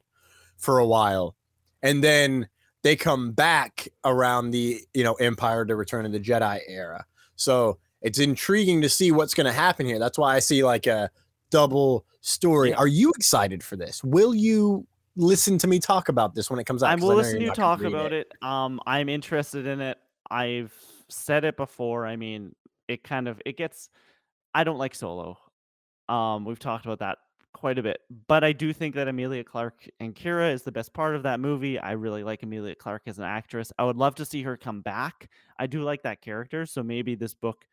for a while. And then they come back around the, you know, Empire to Return of the Jedi era. So it's intriguing to see what's going to happen here. That's why I see like a double story. Yeah. Are you excited for this? Will you listen to me talk about this when it comes out? I will know listen to you talk about it. Um, I'm interested in it. I've said it before. I mean, it kind of it gets. I don't like Solo. Um, we've talked about that quite a bit, but I do think that Emilia Clarke and Qi'ra is the best part of that movie. I really like Emilia Clarke as an actress. I would love to see her come back. I do like that character, so maybe this book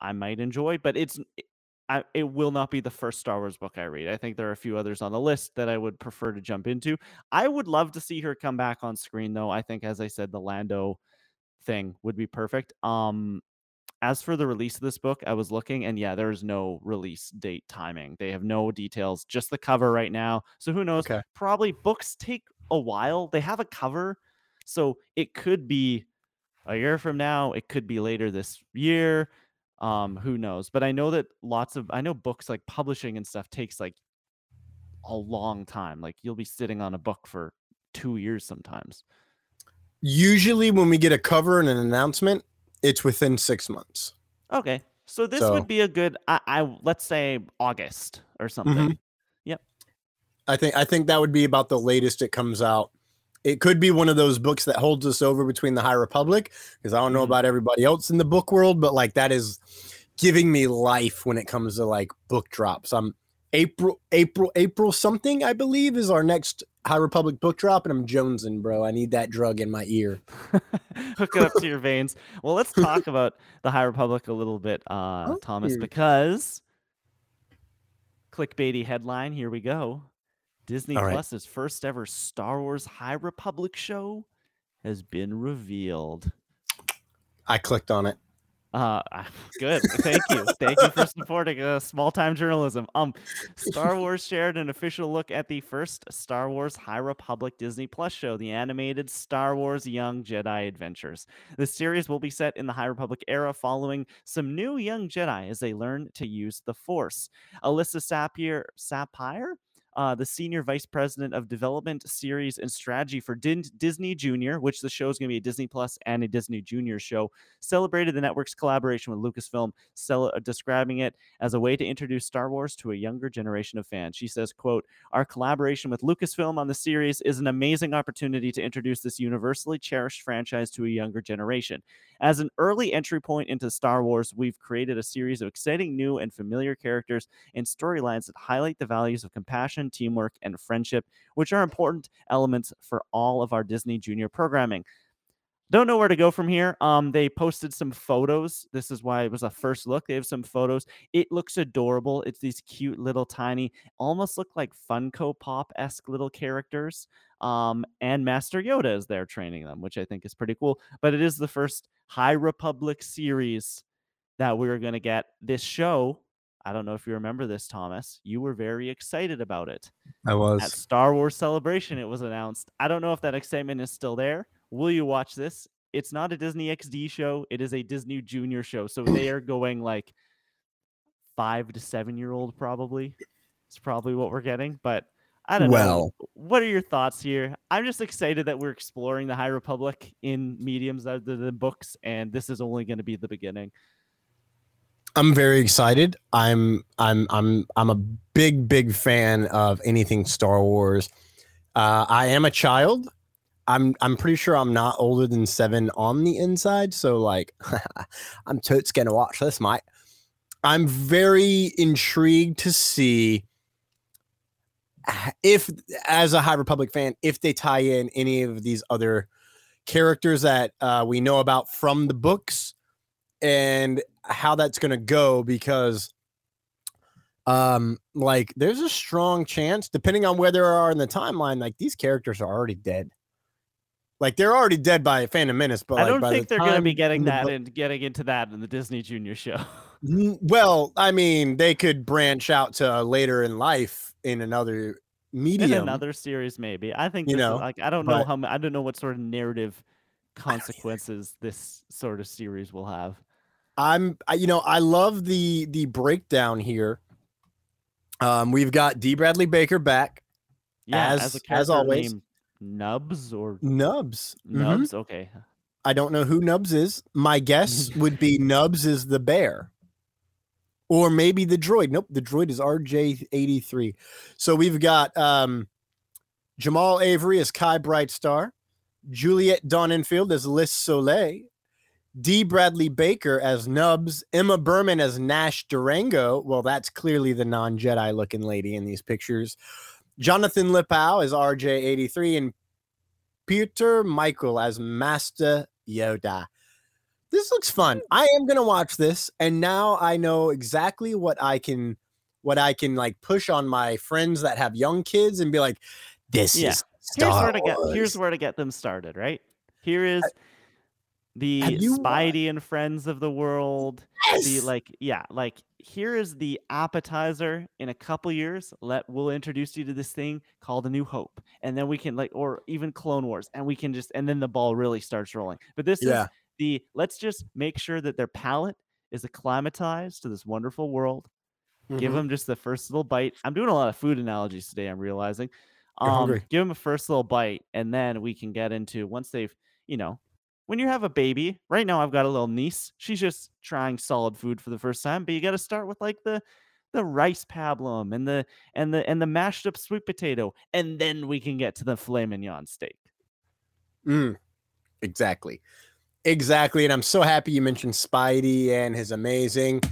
I might enjoy, but it's it- I, it will not be the first Star Wars book I read. I think there are a few others on the list that I would prefer to jump into. I would love to see her come back on screen though. I think as I said the Lando thing would be perfect. Um as for the release of this book, I was looking and yeah, there's no release date timing. They have no details, just the cover right now. So who knows? Okay. Probably books take a while. They have a cover, so it could be a year from now, it could be later this year. Um, who knows? But I know that lots of I know books like publishing and stuff takes like a long time. Like you'll be sitting on a book for two years sometimes. Usually when we get a cover and an announcement, it's within six months. Okay. So this So- would be a good I, I let's say August or something. Yep. I think I think that would be about the latest it comes out. It could be one of those books that holds us over between the High Republic because I don't know Mhm. about everybody else in the book world, but like that is giving me life when it comes to like book drops. Um, April, April, April something I believe is our next High Republic book drop, and I'm jonesing, bro. I need that drug in my ear. Hook it up to your veins. Well, let's talk about the High Republic a little bit, uh, Oh, Thomas, here. because clickbaity headline. Here we go. Disney right. Plus's first ever Star Wars High Republic show has been revealed. I clicked on it. Uh, good. Thank you. Thank you for supporting uh, small time journalism. Um, Star Wars shared an official look at the first Star Wars High Republic Disney Plus show, the animated Star Wars Young Jedi Adventures. The series will be set in the High Republic era, following some new young Jedi as they learn to use the Force. Alyssa Sapir, Sapire, uh, the senior vice president of development, series, and strategy for Din- Disney Junior, which the show is going to be a Disney Plus and a Disney Junior show, celebrated the network's collaboration with Lucasfilm, uh, describing it as a way to introduce Star Wars to a younger generation of fans. She says, "quote Our collaboration with Lucasfilm on the series is an amazing opportunity to introduce this universally cherished franchise to a younger generation. As an early entry point into Star Wars, we've created a series of exciting new and familiar characters and storylines that highlight the values of compassion, teamwork, and friendship, which are important elements for all of our Disney Junior programming. Don't know where to go from here. Um, they posted some photos. This is why it was a first look. They have some photos. It looks adorable. It's these cute little tiny, almost look like Funko Pop esque little characters. Um, and Master Yoda is there training them, which I think is pretty cool. But it is the first High Republic series that we're gonna get. This show, I don't know if you remember this, Thomas. You were very excited about it I was. at. Star Wars Celebration. It was announced. I don't know if that excitement is still there. Will you watch this? It's not a Disney XD show. It is a Disney Junior show. So they are going like five to seven year old probably. It's probably what we're getting. But I don't know. Well, What are your thoughts here? I'm just excited that we're exploring the High Republic in mediums other than books, and this is only going to be the beginning. I'm very excited. I'm I'm I'm I'm a big big fan of anything Star Wars. Uh, I am a child. I'm I'm pretty sure I'm not older than seven on the inside. So like, I'm totes gonna watch this, mate. I'm very intrigued to see if, as a High Republic fan, if they tie in any of these other characters that uh, we know about from the books and how that's going to go because um like there's a strong chance depending on where they are in the timeline like these characters are already dead. Like they're already dead by Phantom Menace but I like, don't by the think they're going to be getting that book- and getting into that in the Disney Junior show. Well I mean they could branch out to later in life in another medium. in another series maybe. I think You this is- know, like i don't know how i don't know what sort of narrative consequences this sort of series will have I'm I, you know I love the the breakdown here um we've got D Bradley Baker back yeah As- as, as always. nubs or Nubs Mhm. nubs okay I don't know who Nubs is. My guess would be Nubs is the bear. Or maybe the droid. Nope, the droid is RJ83. So we've got um, Jamal Avery as Kai Brightstar, Juliet Donenfeld as Lys Solay, D. Bradley Baker as Nubs, Emma Berman as Nash Durango. Well, that's clearly the non Jedi looking lady in these pictures. Jonathan Lipow as RJ83, and Piotr Michael as Master Yoda. This looks fun. I am gonna watch this, and now I know exactly what I can, what I can like push on my friends that have young kids and be like, "This Yeah. is here's Star where to get here's where to get them started right here is the you spidey and friends of the world the like yeah like here is the appetizer in a couple years let we'll introduce you to this thing called a new hope and then we can like or even clone wars and we can just and then the ball really starts rolling. But this Yeah. is the let's just make sure that their palate is acclimatized to this wonderful world. Give Mhm. them just the first little bite. I'm doing a lot of food analogies today i'm realizing. Um give them a first little bite and then we can get into once they've you know when you have a baby right now i've got a little niece she's just trying solid food for the first time but you got to start with like the the rice pablum and the and the and the mashed up sweet potato and then we can get to the filet mignon steak Mm, exactly. Exactly. And I'm so happy you mentioned Spidey and his amazing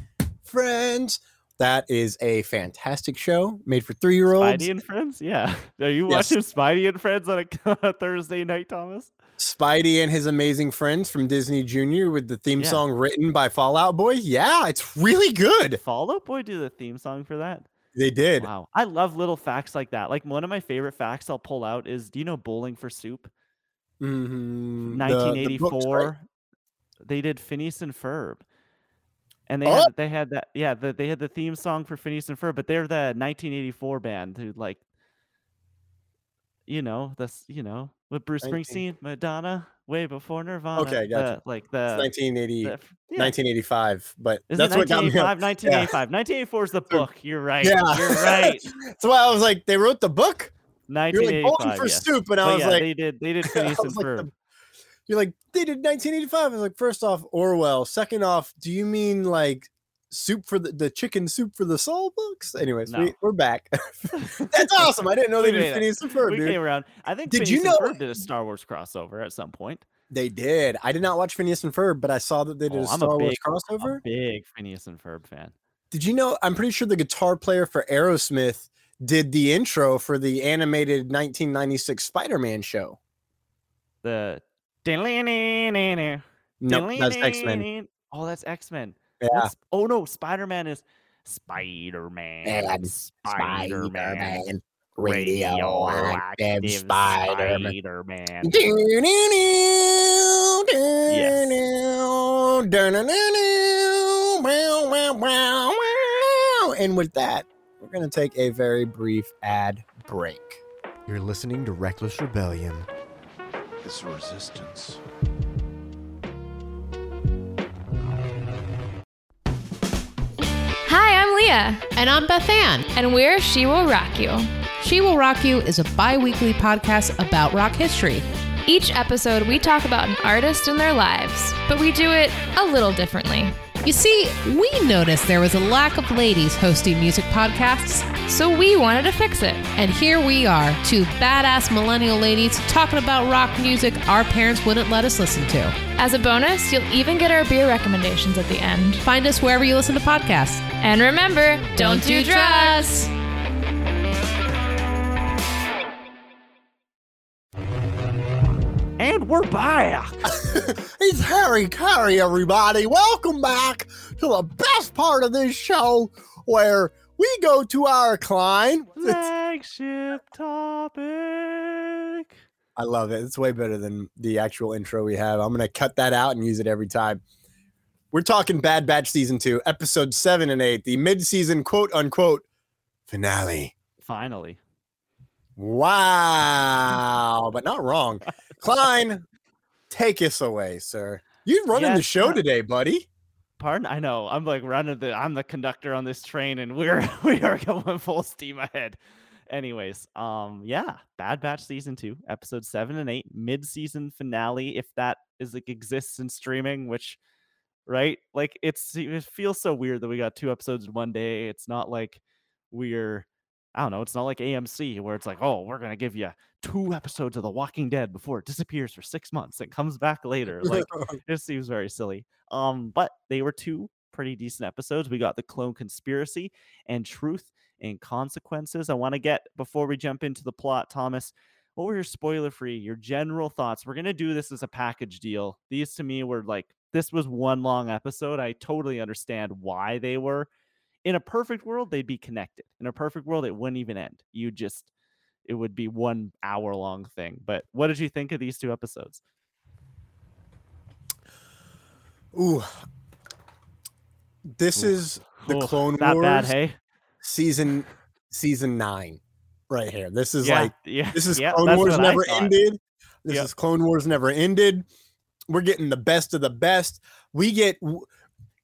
friends. That is a fantastic show made for three year olds. spidey and friends yeah are you Yes. watching spidey and friends on a thursday night thomas Spidey and his amazing friends from Disney Junior with the theme Yeah. song written by Fall Out Boy. Yeah, it's really good. Fall Out Boy do the theme song for that? They did. Wow. I love little facts like that. Like one of my favorite facts I'll pull out is do you know Bowling for Soup? Mhm. The- the books, right? 1984. They did Phineas and Ferb. And they Oh! had they had that yeah, the, they had the theme song for Phineas and Ferb, but they're the 1984 band who like you know, that's you know, with Bruce 19 Springsteen, Madonna, way before Nirvana. Okay, gotcha. the- like It's the, 1980, the yeah. 1985, but Is that's what got me. 1985? 1985. 1984 is the book. You're right. Yeah, You're right. That's why I was like, they wrote the book. 1985. You're like 1985. for yes. soup, and I But was yeah, like, they did they did Phineas and like, Ferb. the- you're like, they did 1985. I was like, first off, Orwell. Second off, do you mean like soup for the, the chicken soup for the soul books? Anyways, No. we, we're back. That's awesome. I didn't know they did. Phineas and Ferb, we dude. came around. I think Did Phineas you know- Ferb did a Star Wars crossover at some point. They did. I did not watch Phineas and Ferb, but I saw that they did Oh, a I'm a Star Wars big- crossover. A big Phineas and Ferb fan. Did you know? I'm pretty sure the guitar player for Aerosmith did the intro for the animated 1996 Spider-Man show. The no, that's X-Men. Oh, that's X Men. Yeah. Oh no, Spider Man is Spider Man. Spider Man. Spider-Man, Radioactive Spider-Man. Spider Man. And with that, we're going to take a very brief ad break. You're listening to Reckless Rebellion. It's resistance. Leah, And I'm Beth Ann. and we're She Will Rock You. She Will Rock You is a bi weekly podcast about rock history. Each episode, we talk about an artist and their lives, but we do it a little differently. You see, we noticed there was a lack of ladies hosting music podcasts, So we wanted to fix it. and here we are, two badass millennial ladies talking about rock music our parents wouldn't let us listen to. As a bonus, you'll even get our beer recommendations at the end. Find us wherever you listen to podcasts. And remember, don't, do drugs. And we're back. It's Harry Carey, everybody. Welcome back to the best part of this show where we go to our Klein. Flagship topic. I love it. It's way better than the actual intro we have. I'm going to cut that out and use it every time. We're talking Bad Batch Season 2, Episode 7 and 8, the mid season quote unquote finale. Finally. Wow. but not wrong. Klein, take us away, sir. You're running the show uh, today, buddy. Pardon? I know. I'm like running the I'm the conductor on this train and we're we are going full steam ahead. Anyways, um yeah, Bad Batch season 2, episode 7 and 8, mid-season finale if that is like exists in streaming, which right? Like it's it feels so weird that we got two episodes in one day. It's not like we're I don't know, it's not like AMC where it's like, "Oh, we're going to give you two episodes of The Walking Dead before it disappears for 6 months and comes back later." Like it seems very silly. Um, but they were two pretty decent episodes. We got the clone conspiracy and truth and consequences. I want to get before we jump into the plot, Thomas. What were your spoiler free, your general thoughts? We're gonna do this as a package deal. These to me were like this was one long episode. I totally understand why they were. In a perfect world, they'd be connected. In a perfect world, it wouldn't even end. You just it would be one hour long thing. But what did you think of these two episodes? Ooh. This Ooh. is the Oh, Clone Wars bad, hey? season season 9 right here. This is yeah, like yeah, this is yeah, Clone Wars never ended. This Yep. is Clone Wars never ended. We're getting the best of the best. We get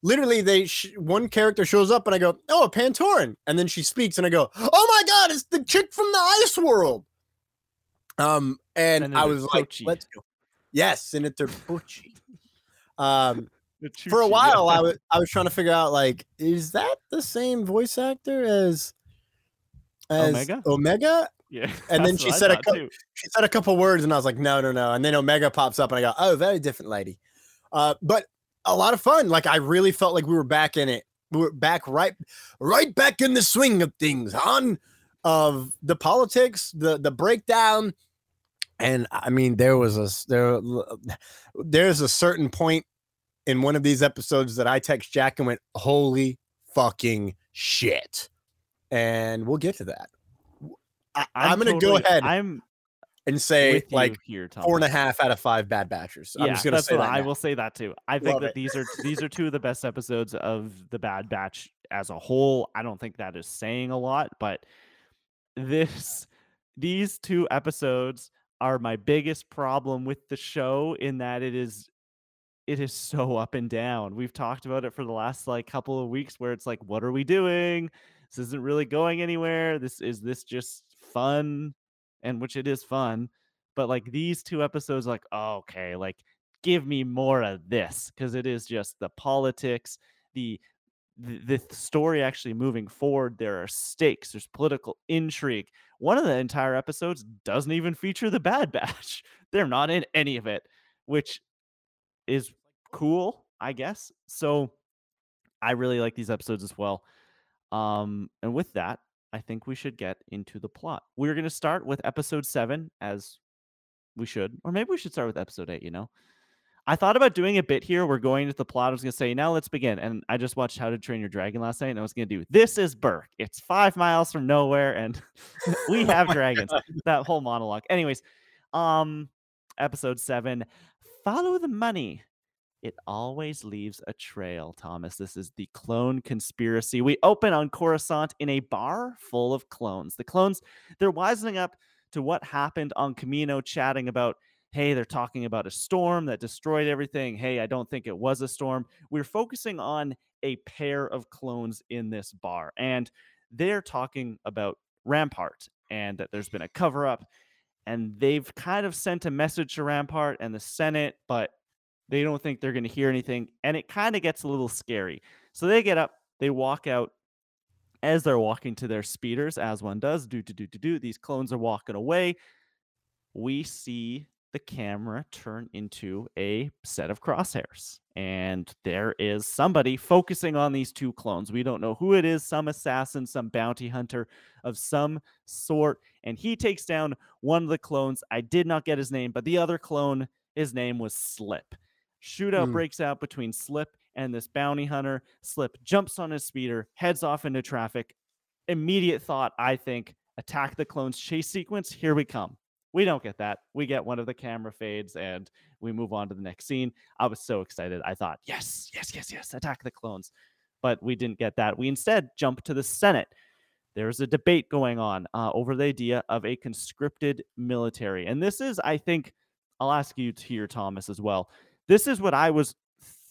literally they sh- one character shows up and I go, "Oh, a Pantoran." And then she speaks and I go, "Oh my god, it's the chick from the Ice World." Um and I was like, Pochi. "Let's go." Yes, Senator Pochi. Um The for a while yeah. I was I was trying to figure out like is that the same voice actor as as Omega? Omega? Yeah, And then she said a thought cou- too. She said a couple words and I was like no no no and then Omega pops up and I go oh very different lady. Uh but a lot of fun like I really felt like we were back in it. We were back right right back in the swing of things on of the politics, the the breakdown and I mean there was a there there's a certain point in one of these episodes that I text Jack and went, "Holy fucking shit!" and we'll get to that. I, I'm am going to go ahead I'm and say like here, Tom. four and a half out of five Bad Batchers. I'm yeah, just going to that's say what that. I now. will say that too. I think Love that it. these are these are two of the best episodes of the Bad Batch as a whole. I don't think that is saying a lot, but this these two episodes are my biggest problem with the show in that it is it is so up and down. We've talked about it for the last like couple of weeks where it's like what are we doing? This isn't really going anywhere. This is this just fun and which it is fun but like these two episodes like oh, okay like give me more of this because it is just the politics the the the story actually moving forward there are stakes there's political intrigue. One of the entire episodes doesn't even feature the bad batch. They're not in any of it which is cool i guess. So i really like these episodes as well. Um and with that i think we should get into the plot. We're going to start with episode 7 as we should or maybe we should start with episode 8 you know? I thought about doing a bit here. We're going into the plot. I was going to say now let's begin. And i just watched how to train your dragon last night and i was going to do this is burke. It's five miles from nowhere and we have dragons. That whole monologue. Anyways um episode 7 follow the money it always leaves a trail, Thomas. This is the clone conspiracy. We open on Coruscant in a bar full of clones. The clones, they're wisening up to what happened on Kamino, chatting about, hey, they're talking about a storm that destroyed everything. Hey, I don't think it was a storm. We're focusing on a pair of clones in this bar, and they're talking about Rampart and that there's been a cover up. And they've kind of sent a message to Rampart and the Senate, but they don't think they're going to hear anything. And it kind of gets a little scary. So they get up, they walk out. As they're walking to their speeders, as one does, do do do do do. These clones are walking away. We see the camera turn into a set of crosshairs, and there is somebody focusing on these two clones. We don't know who it is. Some assassin, some bounty hunter of some sort, and he takes down one of the clones. I did not get his name, but the other clone, his name was Slip. Shootout Hmm. breaks out between Slip and this bounty hunter. Slip jumps on his speeder, heads off into traffic. Immediate thought, I think, attack the clones chase sequence. Here we come. We don't get that. We get one of the camera fades and we move on to the next scene. I was so excited. I thought, yes, yes, yes, yes, attack the clones. But we didn't get that. We instead jump to the Senate. There's a debate going on uh, over the idea of a conscripted military. And this is, I think, I'll ask you to hear, Thomas, as well. This is what I was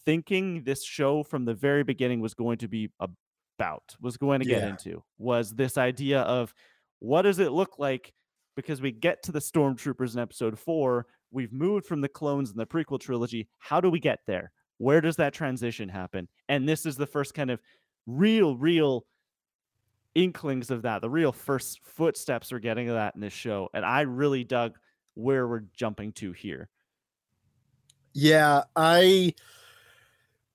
thinking this show from the very beginning was going to be about, was going to get Yeah. into, was this idea of what does it look like? Because we get to the stormtroopers in episode four, we've moved from the clones in the prequel trilogy. How do we get there? Where does that transition happen? And this is the first kind of real, real inklings of that. The real first footsteps we're getting of that in this show. And I really dug where we're jumping to here. Yeah, I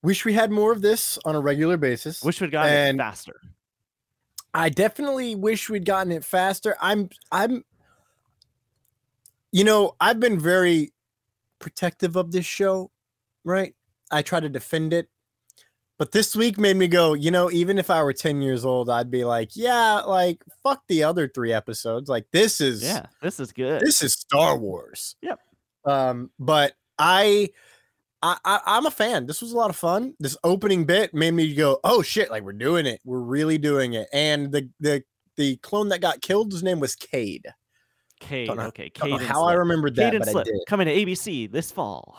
wish we had more of this on a regular basis. Wish we'd gotten And- it faster. I definitely wish we'd gotten it faster. I'm I'm you know, I've been very protective of this show, right? I try to defend it. But this week made me go, you know, even if I were 10 years old, I'd be like, yeah, like fuck the other 3 episodes. Like this is Yeah, this is good. this is Star Wars. Yep. Um, but I, I, I, I'm a fan. This was a lot of fun. This opening bit made me go, "Oh shit! Like we're doing it. We're really doing it." And the the the clone that got killed, his name was Cade. Cade. Know- okay, Cade. how I remembered that, Cade and but I Slip did. coming to ABC this fall.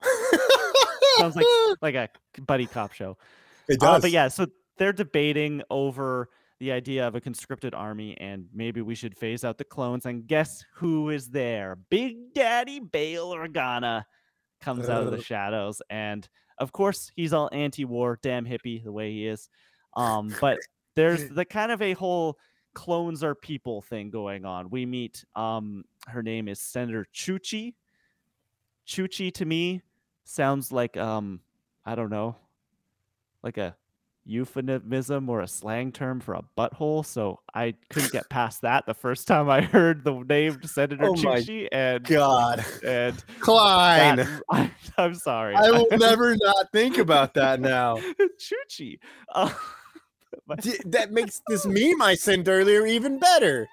Sounds like like a buddy cop show. it Uh, does. but yeah, so they're debating over the idea of a conscripted army, and maybe we should phase out the clones. And guess who is there? Big Daddy Bail Organa comes out of the shadows, and of course he's all anti-war, damn hippie the way he is. Um, but there's the kind of a whole clones are people thing going on. We meet um her name is Senator Chuchi. Chuchi to me sounds like um I don't know, like a euphemism or a slang term for a butthole. So I couldn't get past that the first time I heard the name Senator Oh Chuchi and God, and Klein. that- I, I'm sorry. I will never not think about that now. Chuchi. Uh, that makes this meme I sent earlier even better.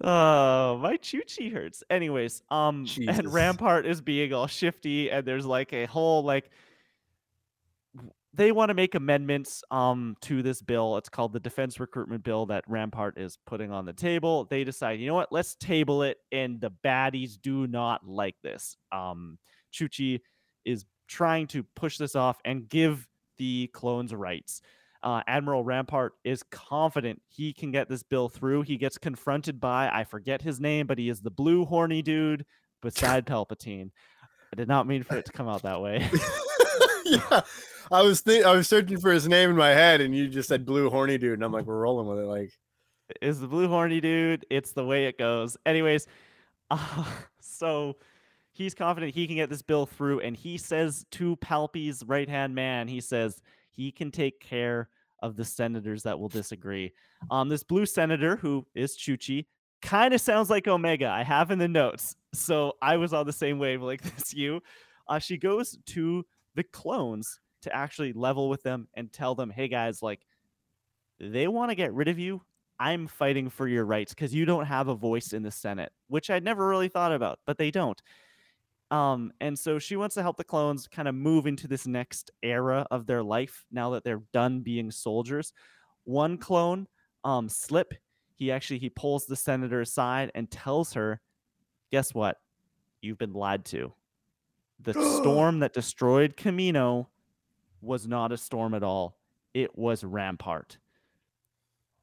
Oh, my choochie hurts. Anyways, um, Jesus. and Rampart is being all shifty, and there's like a whole like they want to make amendments um to this bill. It's called the Defense Recruitment Bill that Rampart is putting on the table. They decide, you know what, let's table it, and the baddies do not like this. Um, Chuchi is trying to push this off and give the clones rights. Uh, Admiral Rampart is confident he can get this bill through. He gets confronted by, I forget his name, but he is the blue horny dude beside Palpatine. I did not mean for it to come out that way. yeah. I was think I was searching for his name in my head and you just said blue horny dude and I'm like we're rolling with it like is the blue horny dude. It's the way it goes. Anyways, uh, so he's confident he can get this bill through, and he says to Palpy's right hand man, he says he can take care of the senators that will disagree. Um, this blue senator who is Chuchi kind of sounds like Omega. I have in the notes, so I was on the same wave like this. You, uh, she goes to the clones to actually level with them and tell them, "Hey guys, like." They want to get rid of you. I'm fighting for your rights because you don't have a voice in the Senate, which I'd never really thought about, but they don't. Um, and so she wants to help the clones kind of move into this next era of their life now that they're done being soldiers. One clone, um, Slip, he actually he pulls the senator aside and tells her, "Guess what? You've been lied to. The storm that destroyed Kamino was not a storm at all. It was Rampart."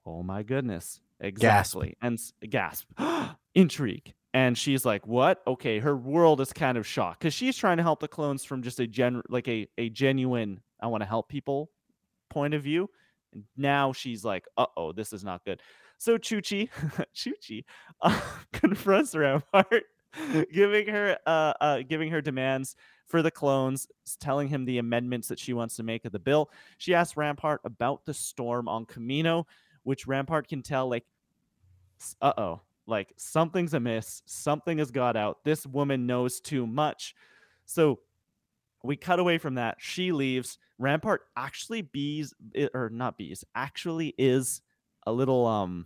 Oh my goodness. Exactly. And gasp. Intrigue. And she's like, "What? Okay, her world is kind of shocked cuz she's trying to help the clones from just a gen like a a genuine I want to help people point of view. And now she's like, "Uh-oh, this is not good." So Chuchi, Chuchi uh, confronts Rampart, giving her uh, uh giving her demands for the clones, telling him the amendments that she wants to make of the bill. She asks Rampart about the storm on Kamino, which Rampart can tell like uh oh, like something's amiss, something has got out. This woman knows too much. So we cut away from that. She leaves. Rampart actually bees or not bees, actually is a little um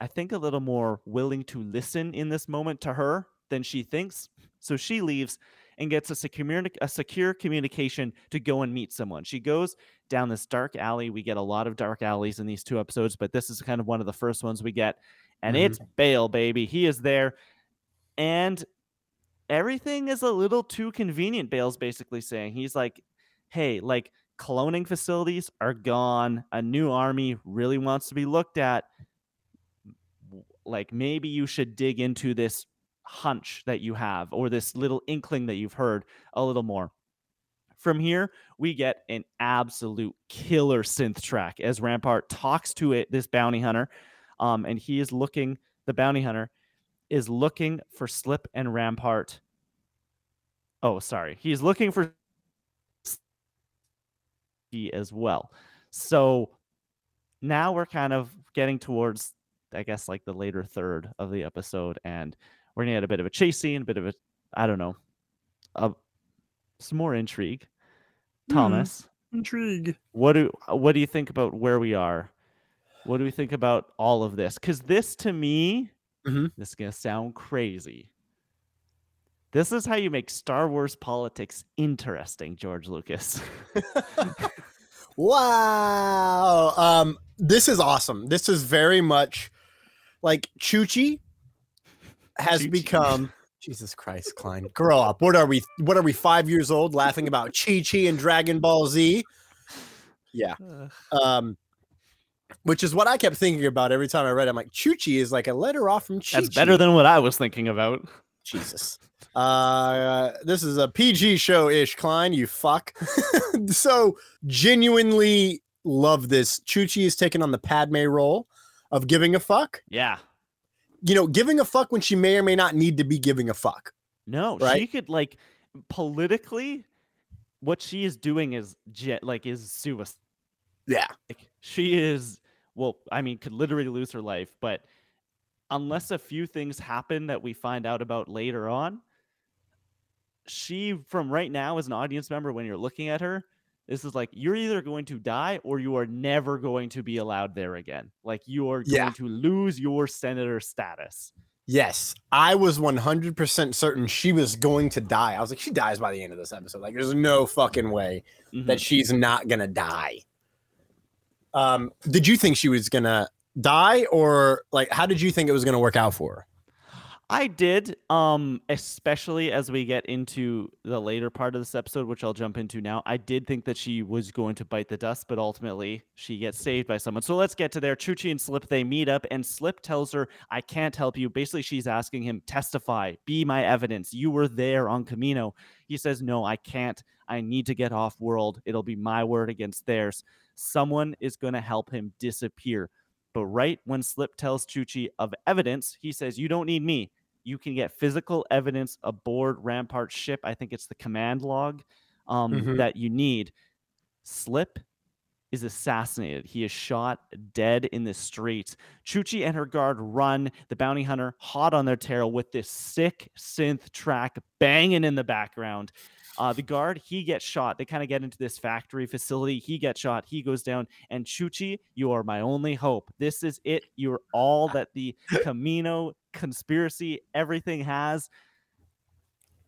I think a little more willing to listen in this moment to her than she thinks. So she leaves and gets a secure a secure communication to go and meet someone. She goes down this dark alley. We get a lot of dark alleys in these two episodes, but this is kind of one of the first ones we get. And Mhm. it's Bail, baby. He is there. And everything is a little too convenient, Bail's basically saying. He's like, hey, like cloning facilities are gone. A new army really wants to be looked at. Like maybe you should dig into this hunch that you have or this little inkling that you've heard a little more. From here, we get an absolute killer synth track as Rampart talks to it, this bounty hunter, um, and he is looking. The bounty hunter is looking for Slip and Rampart. Oh, sorry, he's looking for as well. So now we're kind of getting towards, I guess, like the later third of the episode, and we're gonna get a bit of a chase scene, a bit of a, I don't know, a, some more intrigue. Thomas, intrigue. what do what do you think about where we are? What do we think about all of this? Because this, to me, Mhm. this is gonna sound crazy. This is how you make Star Wars politics interesting, George Lucas. Wow. Um, this is awesome. This is very much like Chuchi has become Jesus Christ, Klein. Grow up. What are we? What are we? Five years old, laughing about Chi Chi and Dragon Ball Z. Yeah. Um, which is what I kept thinking about every time I read. it. I'm like, Chuchi is like a letter off from Chi. That's better than what I was thinking about. Jesus. Uh, this is a PG show ish, Klein, you fuck. so, genuinely love this. Chuchi is taking on the Padme role of giving a fuck. Yeah. You know, giving a fuck when she may or may not need to be giving a fuck. No, Right? she could like politically what she is doing is jet like is suicide. Yeah. Like, she is well, I mean, could literally lose her life, but unless a few things happen that we find out about later on, she from right now as an audience member when you're looking at her, This is like you're either going to die or you are never going to be allowed there again. Like you are Yeah. going to lose your senator status. Yes, I was 100% certain she was going to die. I was like, she dies by the end of this episode. Like, there's no fucking way Mhm. that she's not gonna die. Um, did you think she was gonna die, or like, how did you think it was gonna work out for her? I did, um, especially as we get into the later part of this episode, which I'll jump into now. I did think that she was going to bite the dust, but ultimately she gets saved by someone. So let's get to there. Chuchi and Slip they meet up, and Slip tells her, "I can't help you." Basically, she's asking him, "Testify, be my evidence. You were there on Kamino." He says, "No, I can't. I need to get off world. It'll be my word against theirs. Someone is going to help him disappear." But right when Slip tells Chuchi of evidence, he says, You don't need me. You can get physical evidence aboard Rampart's ship. I think it's the command log um, Mhm. that you need. Slip is assassinated. He is shot dead in the streets. Chuchi and her guard run. The bounty hunter hot on their tail with this sick synth track banging in the background. Uh, the guard, he gets shot. They kind of get into this factory facility. He gets shot. He goes down. And Chuchi, you are my only hope. This is it. You're all that the Kamino conspiracy, everything has.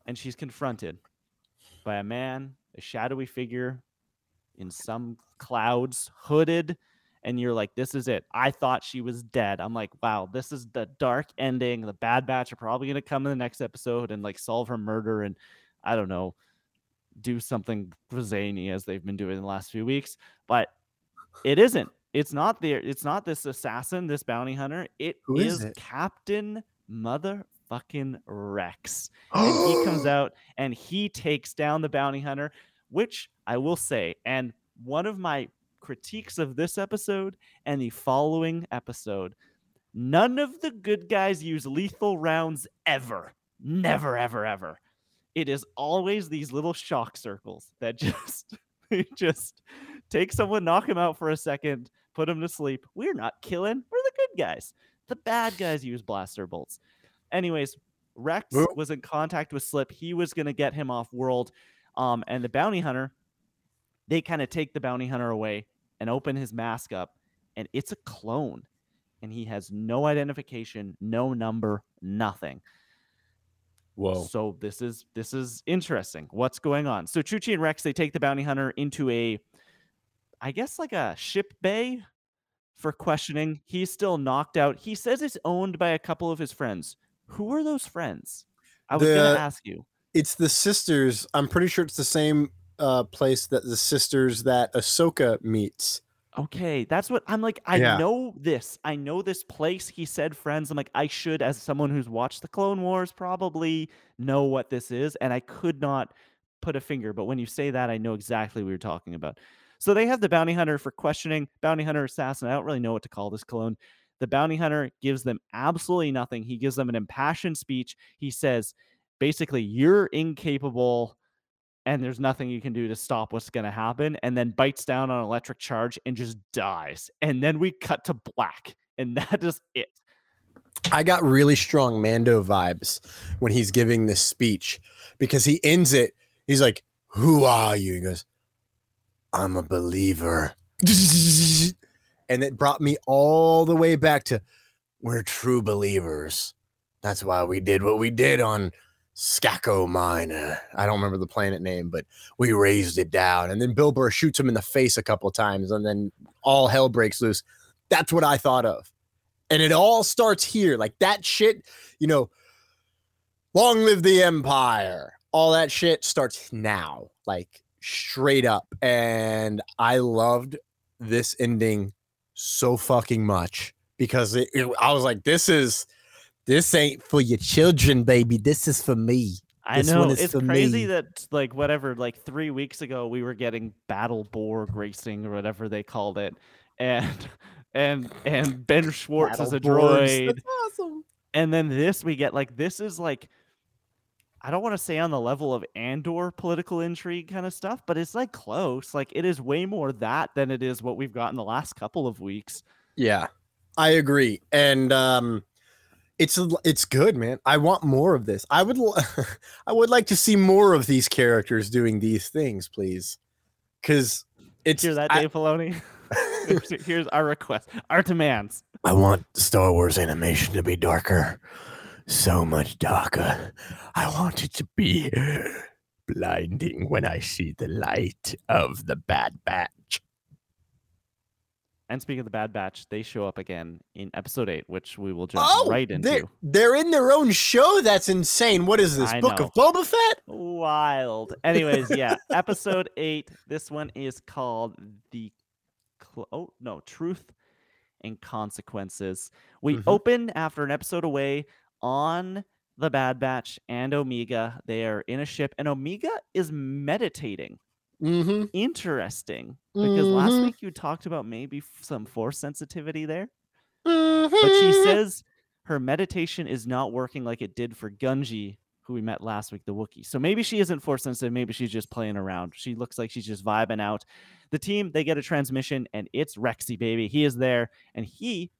And she's confronted by a man, a shadowy figure in some clouds, hooded. And you're like, this is it. I thought she was dead. I'm like, wow, this is the dark ending. The Bad Batch are probably going to come in the next episode and like solve her murder and I don't know, do something zany as they've been doing in the last few weeks. But it isn't. It's not there. It's not this assassin, this bounty hunter. It Who is is it? Captain Motherfucking Rex and he comes out and he takes down the bounty hunter, which I will say, and one of my critiques of this episode and the following episode, none of the good guys use lethal rounds ever. Never, ever, ever. It is always these little shock circles that just just take someone, knock him out for a second, put him to sleep. We're not killing. We're the good guys. The bad guys use blaster bolts. Anyways, Rex was in contact with Slip. He was going to get him off world. Um, and the bounty hunter, they kind of take the bounty hunter away and open his mask up, and it's a clone. And he has no identification, no number, nothing. Whoa. So this is this is interesting. What's going on? So Chuchi and Rex they take the bounty hunter into a, I guess like a ship bay, for questioning. He's still knocked out. He says it's owned by a couple of his friends. Who are those friends? I was gonna ask you. It's the sisters. I'm pretty sure it's the same uh, place that the sisters that Ahsoka meets. Okay, that's what I'm like. I Yeah. know this. I know this place. He said friends. I'm like, I should, as someone who's watched the Clone Wars, probably know what this is. And I could not put a finger. But when you say that, I know exactly what you're talking about. So they have the bounty hunter for questioning, bounty hunter assassin. I don't really know what to call this clone. The bounty hunter gives them absolutely nothing. He gives them an impassioned speech. He says, basically, you're incapable and there's nothing you can do to stop what's going to happen and then bites down on electric charge and just dies and then we cut to black and that is it I got really strong Mando vibes when he's giving this speech because he ends it. He's like, Who are you? He goes, I'm a believer. And it brought me all the way back to we're true believers. That's why we did what we did on Skako Minor. Uh, I don't remember the planet name, but we raised it down. And then Bill Burr shoots him in the face a couple times, and then all hell breaks loose. That's what I thought of. And it all starts here. Like that shit, you know, long live the empire. All that shit starts now, like straight up. And I loved this ending so fucking much because it, it- I was like, this is this ain't for your children, baby. This is for me. i This know it's crazy me. that like whatever like three weeks ago we were getting battle borg racing or whatever they called it and and and ben schwartz is a Battleborgs. droid That's awesome. and then this we get like this is like I don't want to say on the level of Andor political intrigue kind of stuff, but it's like close. Like it is way more that than it is what we've got in the last couple of weeks. Yeah, I agree, and um, it's it's good, man. I want more of this. I would I would like to see more of these characters doing these things, please. because it's Hear that, I- Dave Filoni? here's, here's our request, our demands. I want Star Wars animation to be darker. So much darker. I want it to be blinding when I see the light of the Bad Batch. And speaking of the Bad Batch, they show up again in episode eight, which we will jump Oh, right they're, into. they're in their own show. That's insane. What is this? I Book know. of Boba Fett? Wild. Anyways, yeah, episode eight. This one is called the. Cl- oh no, truth and consequences. We Mhm. open after an episode away on the Bad Batch and Omega. They are in a ship, and Omega is meditating. Mm-hmm. Interesting, because last Mhm. week you talked about maybe some force sensitivity there. mm-hmm. But she says her meditation is not working like it did for Gungi, who we met last week, the Wookiee. So maybe she isn't force sensitive. Maybe she's just playing around. She looks like she's just vibing out. The team, they get a transmission, and it's Rexy, baby. He is there, and he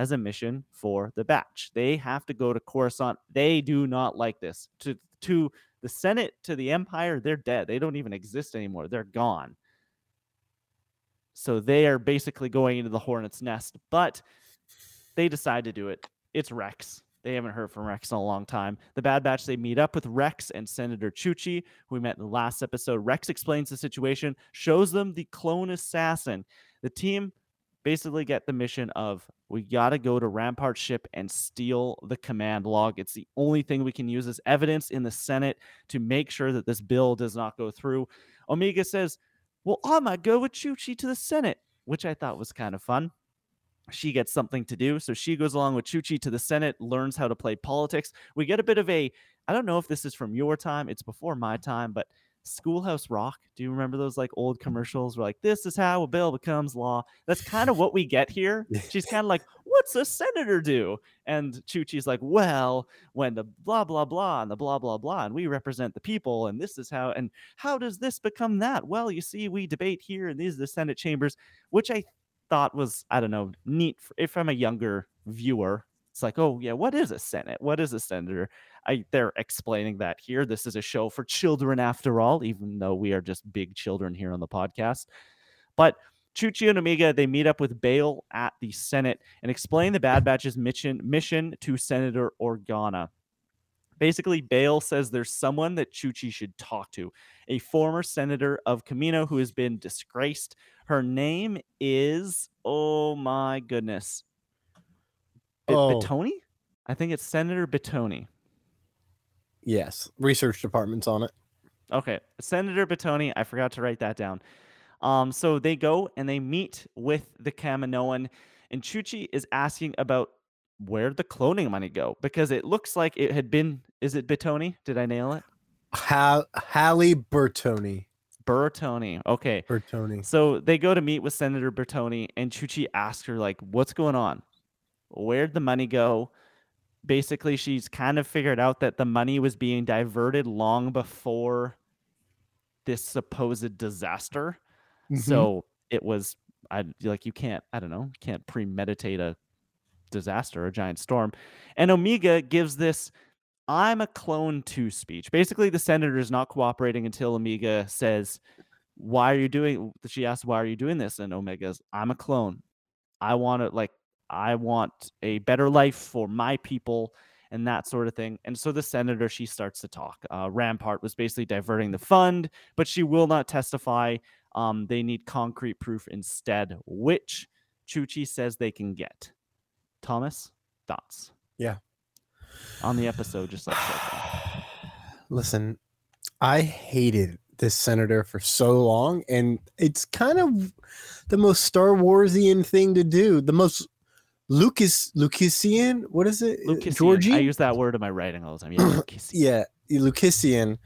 has a mission for the batch. They have to go to Coruscant. They do not like this. To to the Senate, to the Empire, they're dead. They don't even exist anymore. They're gone. So they are basically going into the hornet's nest, but they decide to do it. It's Rex. They haven't heard from Rex in a long time. The Bad Batch, they meet up with Rex and Senator Chuchi, who we met in the last episode. Rex explains the situation, shows them the clone assassin. The team basically get the mission of we got to go to Rampart ship and steal the command log. It's the only thing we can use as evidence in the Senate to make sure that this bill does not go through. Omega says, Well, I might go with Chuchi to the Senate, which I thought was kind of fun she gets something to do. So she goes along with Chuchi to the Senate, learns how to play politics. We get a bit of a, I don't know if this is from your time, it's before my time, but Schoolhouse Rock. Do you remember those like old mm-hmm. commercials where like, this is how a bill becomes law? That's kind of what we get here. She's kind of like, what's a senator do? And Chuchi's like, well, when the blah, blah, blah, and the blah, blah, blah, and we represent the people, and this is how, and how does this become that? Well, you see, we debate here, and these are the Senate chambers, which I thought was I don't know neat f- if I'm a younger viewer. It's like, oh yeah, what is a senate? What is a senator? I they're explaining that here. This is a show for children after all, even though we are just big children here on the podcast. But Chuchi and Omega they meet up with Bail at the Senate and explain the Bad Batch's mission mission to Senator Organa. Basically, Bail says there's someone that Chuchi should talk to, a former senator of Kamino who has been disgraced. Her name is, oh my goodness, Bit- Oh. Bitoni? I think it's Senator Bitoni. Yes. Research department's on it. Okay, Senator Batoni. I forgot to write that down. Um, so they go and they meet with the Kaminoan, and Chuchi is asking about where'd the cloning money go because it looks like it had been. Is it Batoni? Did I nail it? Ha- Hallie Burtoni. Burtoni. Okay. Burtoni. So they go to meet with Senator Burtoni, and Chuchi asks her, like, what's going on? Where'd the money go? Basically, she's kind of figured out that the money was being diverted long before this supposed disaster. Mhm. So it was, I like, you can't, I don't know, can't premeditate a disaster, a giant storm. And Omega gives this I'm a clone to speech. Basically, the senator is not cooperating until Omega says, Why are you doing she asks, Why are you doing this? And Omega's, I'm a clone. I want to like I want a better life for my people and that sort of thing. And so the senator she starts to talk. Uh, Rampart was basically diverting the fund, but she will not testify. Um, they need concrete proof instead, which Chuchi says they can get. Thomas, thoughts? Yeah. On the episode, just like so. Listen, I hated this senator for so long, and it's kind of the most Star Warsian thing to do. The most Lucas Lucasian. What is it? Lucasian. Georgie. I use that word in my writing all the time. Yeah, Lucasian. yeah, Lucasian.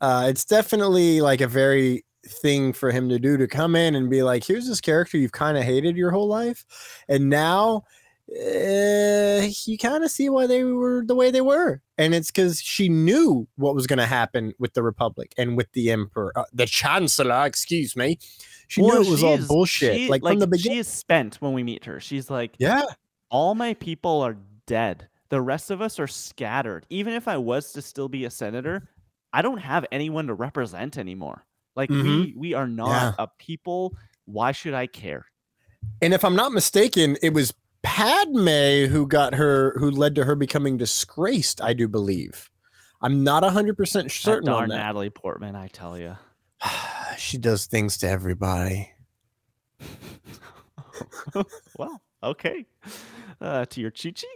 Uh, it's definitely like a very thing for him to do to come in and be like, here's this character you've kind of hated your whole life, and now uh, you kind of see why they were the way they were, and it's because she knew what was going to happen with the Republic and with the Emperor, uh, the Chancellor. Excuse me. She Well, knew it was all bullshit, she- like, from the beginning. She is spent when we meet her. She's like, Yeah, all my people are dead. The rest of us are scattered. Even if I was to still be a senator, I don't have anyone to represent anymore. Like Mhm. we we are not Yeah. a people. Why should I care? And if I'm not mistaken, it was Padme who got her, who led to her becoming disgraced. I do believe. I'm not hundred percent That certain darn on that. Natalie Portman, I tell you. she does things to everybody. well, okay. Uh, to your Chi-Chi.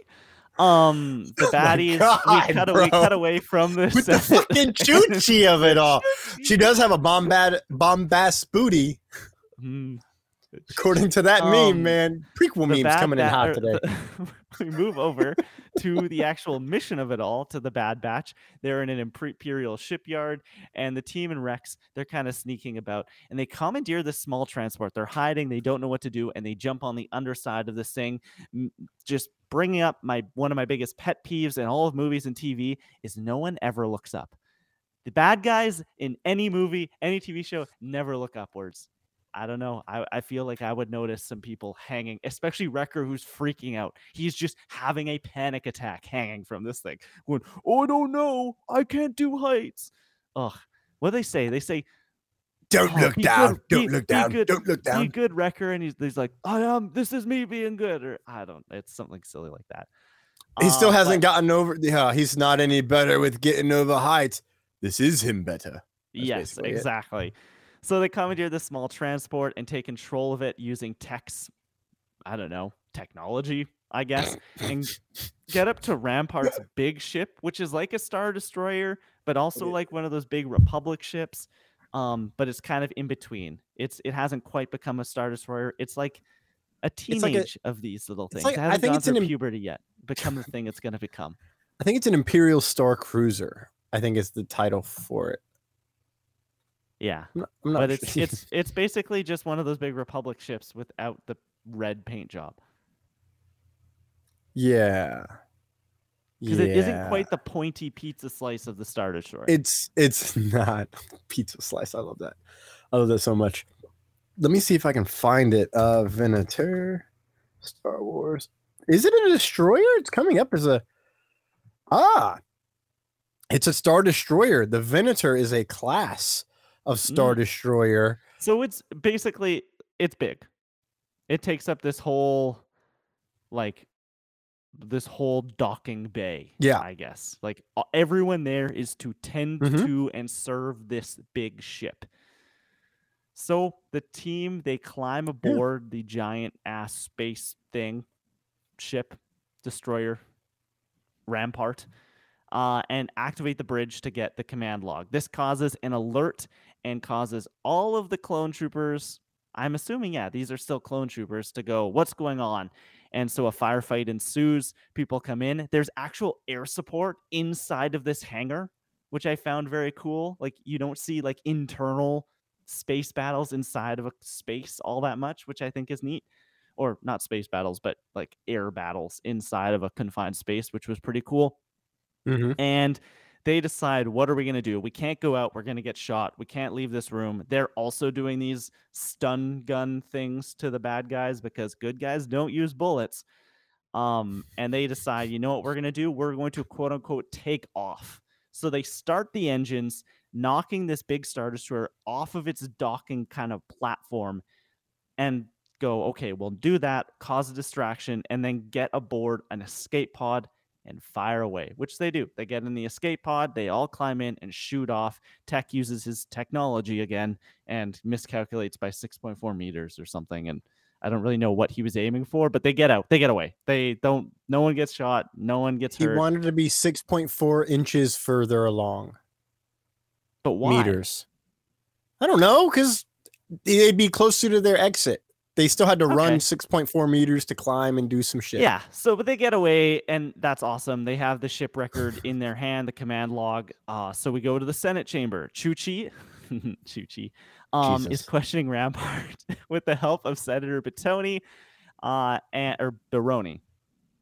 Um, the Oh baddies. God, we cut. a- we cut away from this. With the fucking choochie of it all. She does have a bombad bombast booty, Mm, according to that meme, Um, man. Prequel memes bad coming in hot today. the- we move over to the actual mission of it all, to the Bad Batch. They're in an imperial shipyard, and the team and Rex they're kind of sneaking about, and they commandeer this small transport. They're hiding, they don't know what to do, and they jump on the underside of this thing. Just bringing up my one of my biggest pet peeves in all of movies and TV is no one ever looks up. The bad guys in any movie, any TV show, never look upwards. I don't know. I, I feel like I would notice some people hanging, especially Wrecker, who's freaking out. He's just having a panic attack hanging from this thing. Going, oh, I don't know. I can't do heights. Ugh. What do they say? They say, Don't "Oh, look down. good, Don't be- look be down. good, Don't look down. Be good, Wrecker. And he's, he's like, I am. This is me being good. Or I don't. It's something silly like that. He still Um, hasn't but- gotten over. Yeah, he's not any better with getting over heights. This is him better. That's yes, exactly. it. So they commandeer this small transport and take control of it using tech's, I don't know, technology, I guess, and get up to Rampart's big ship, which is like a star destroyer, but also like one of those big Republic ships. Um, but it's kind of in between. It's it hasn't quite become a star destroyer. It's like a It's like a- teenage of these little things. like- it I hasn't think gone it's an puberty yet. Become the thing it's gonna become. I think it's an Imperial Star Cruiser. I think is the title for it. Yeah. I'm not, I'm not but it's it's it's basically just one of those big republic ships without the red paint job yeah. because it isn't quite the pointy pizza slice of the star destroyer It's it's not pizza slice. I love that. I love that so much. Let me see if I can find it. Uh Venator Star Wars. Is it a destroyer? It's coming up as a Ah. It's a Star Destroyer. The Venator is a class of Star Mm. Destroyer. so it's basically it's big it takes up this whole like this whole docking bay Yeah. i guess like everyone there is to tend Mhm. to and serve this big ship so the team they climb aboard the giant ass space thing ship destroyer rampart uh, and activate the bridge to get the command log this causes an alert and causes all of the clone troopers i'm assuming yeah these are still clone troopers to go what's going on? And so a firefight ensues people come in there's actual air support inside of this hangar which i found very cool like you don't see like internal space battles inside of a space all that much which i think is neat. Or not space battles but like air battles inside of a confined space which was pretty cool. Mhm. and they decide what are we going to do we can't go out we're going to get shot we can't leave this room. They're also doing these stun gun things to the bad guys because good guys don't use bullets um and they decide you know what we're going to do? We're going to quote unquote take off. So they start the engines knocking this big star destroyer off of its docking kind of platform and go okay we'll do that cause a distraction and then get aboard an escape pod and fire away, which they do. They get in the escape pod, they all climb in and shoot off. Tech uses his technology again and miscalculates by 6.4 meters or something. And I don't really know what he was aiming for, but they get out, they get away. They don't, no one gets shot, no one gets He hurt. He wanted to be 6.4 inches further along. but why? meters. I don't know because they'd be closer to their exit. They still had to run 6.4 meters to climb and do some shit. Yeah. So, but they get away, and that's awesome. They have the ship record in their hand, the command log. Uh, so we go to the Senate chamber. Chuchi, Chuchi, um, is questioning Rampart with the help of Senator Burtoni, uh, and or Baroni,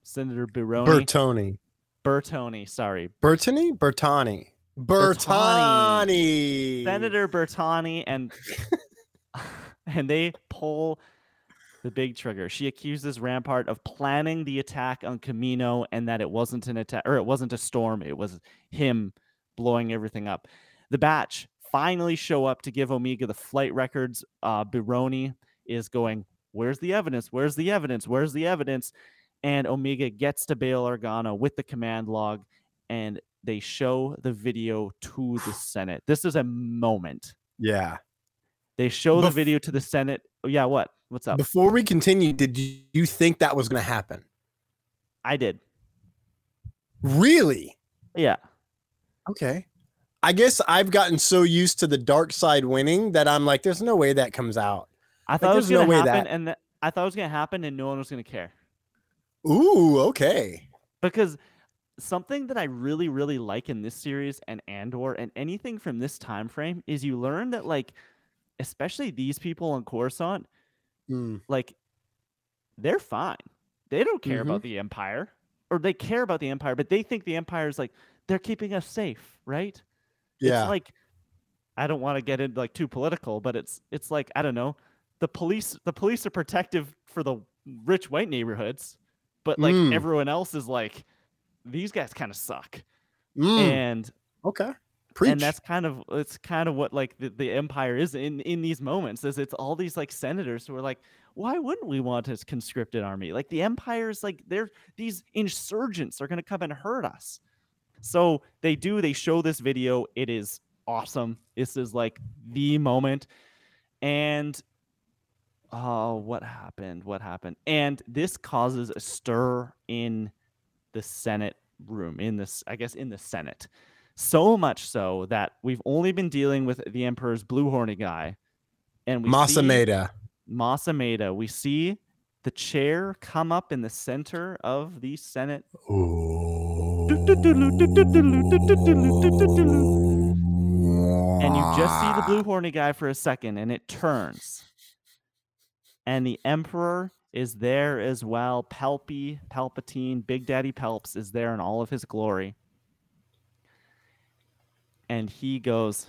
Senator Baroni, Burtoni. Burtoni. Sorry, Burtoni? Bertani. Bertani. Senator Bertani, and and they pull the big trigger. She accuses Rampart of planning the attack on Kamino and that it wasn't an attack or it wasn't a storm, it was him blowing everything up. The batch finally show up to give Omega the flight records. Uh, Bironi is going, Where's the evidence? Where's the evidence? Where's the evidence? And Omega gets to Bail Organa with the command log, and they show the video to the Senate. This is a moment. Yeah. They show the video to the Senate. Yeah, what? What's up? Before we continue, did you think that was going to happen? I did. Really? Yeah. Okay. I guess I've gotten so used to the dark side winning that I'm like, there's no way that comes out. I thought it was there's no gonna way happen, that- and th- I thought it was gonna happen, and no one was gonna care Ooh, okay. because something that I really, really like in this series and Andor and anything from this time frame is you learn that like, especially these people on Coruscant, Mm, like, they're fine. They don't care Mm-hmm. about the Empire, or they care about the Empire, but they think the Empire is like they're keeping us safe, right? Yeah. It's like I don't want to get into like too political, but it's it's like I don't know. The police the police are protective for the rich white neighborhoods, but like Mm. everyone else is like these guys kind of suck. Mm, And okay. Preach. and that's kind of it's kind of what like the, the empire is in in these moments is it's all these like senators who are like why wouldn't we want a conscripted army? Like the empire is like they're these insurgents are going to come and hurt us. So they do they show this video. It is awesome. This is like the moment. And oh what happened? What happened? And this causes a stir in the senate room in this i guess in the senate so much so that we've only been dealing with the emperor's blue horny guy and we see Mas Amedda. Masameda. We see the chair come up in the center of the Senate. And you just see the blue horny guy for a second and it turns. And the emperor is there as well. Palpy, Palpatine, Big Daddy Pelps is there in all of his glory. And he goes,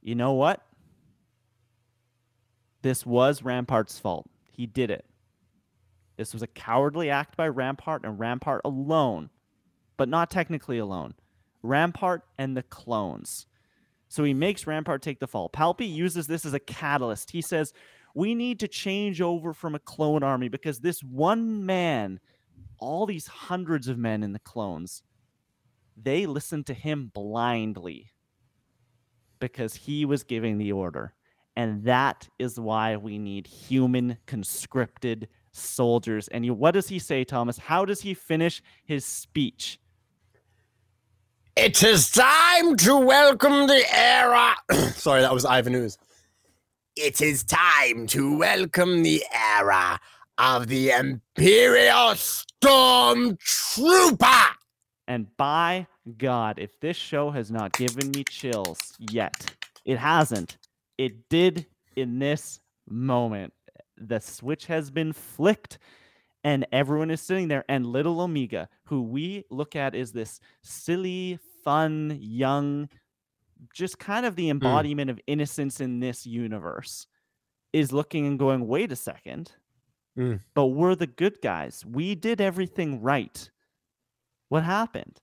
You know what? This was Rampart's fault. He did it. This was a cowardly act by Rampart and Rampart alone, but not technically alone. Rampart and the clones. So he makes Rampart take the fall. Palpy uses this as a catalyst. He says, We need to change over from a clone army because this one man, all these hundreds of men in the clones, they listened to him blindly because he was giving the order. And that is why we need human conscripted soldiers. And you, what does he say, Thomas? How does he finish his speech? It is time to welcome the era. Sorry, that was Ivan Ooze. It is time to welcome the era of the Imperial Stormtrooper. And by God, if this show has not given me chills yet, it hasn't. It did in this moment. The switch has been flicked, and everyone is sitting there. And little Omega, who we look at as this silly, fun, young, just kind of the embodiment of innocence in this universe, is looking and going, wait a second. Mm. But we're the good guys. We did everything right. What happened?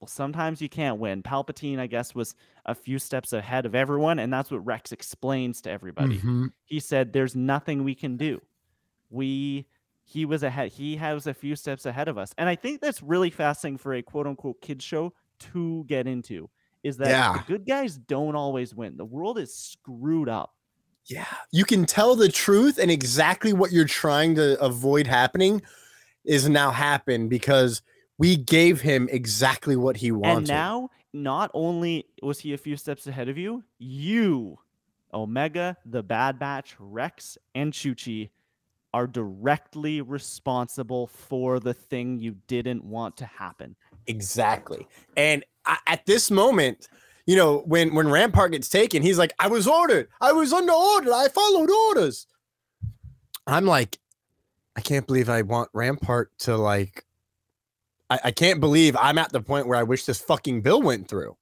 Well, sometimes you can't win. Palpatine, I guess, was a few steps ahead of everyone, and that's what Rex explains to everybody. Mhm. He said, "There's nothing we can do. We." He was ahead. He has a few steps ahead of us, and I think that's really fascinating for a quote unquote kids show to get into. Is that Yeah. the good guys don't always win. The world is screwed up. Yeah. You can tell the truth and exactly what you're trying to avoid happening is now happen because we gave him exactly what he wanted. And now, not only was he a few steps ahead of you, you, Omega, the Bad Batch, Rex, and Chuchi, are directly responsible for the thing you didn't want to happen. Exactly. And I, at this moment, you know, when when Rampart gets taken, he's like, "I was ordered. I was under order. I followed orders." I'm like, I can't believe I want Rampart to like. I, I can't believe I'm at the point where I wish this fucking bill went through.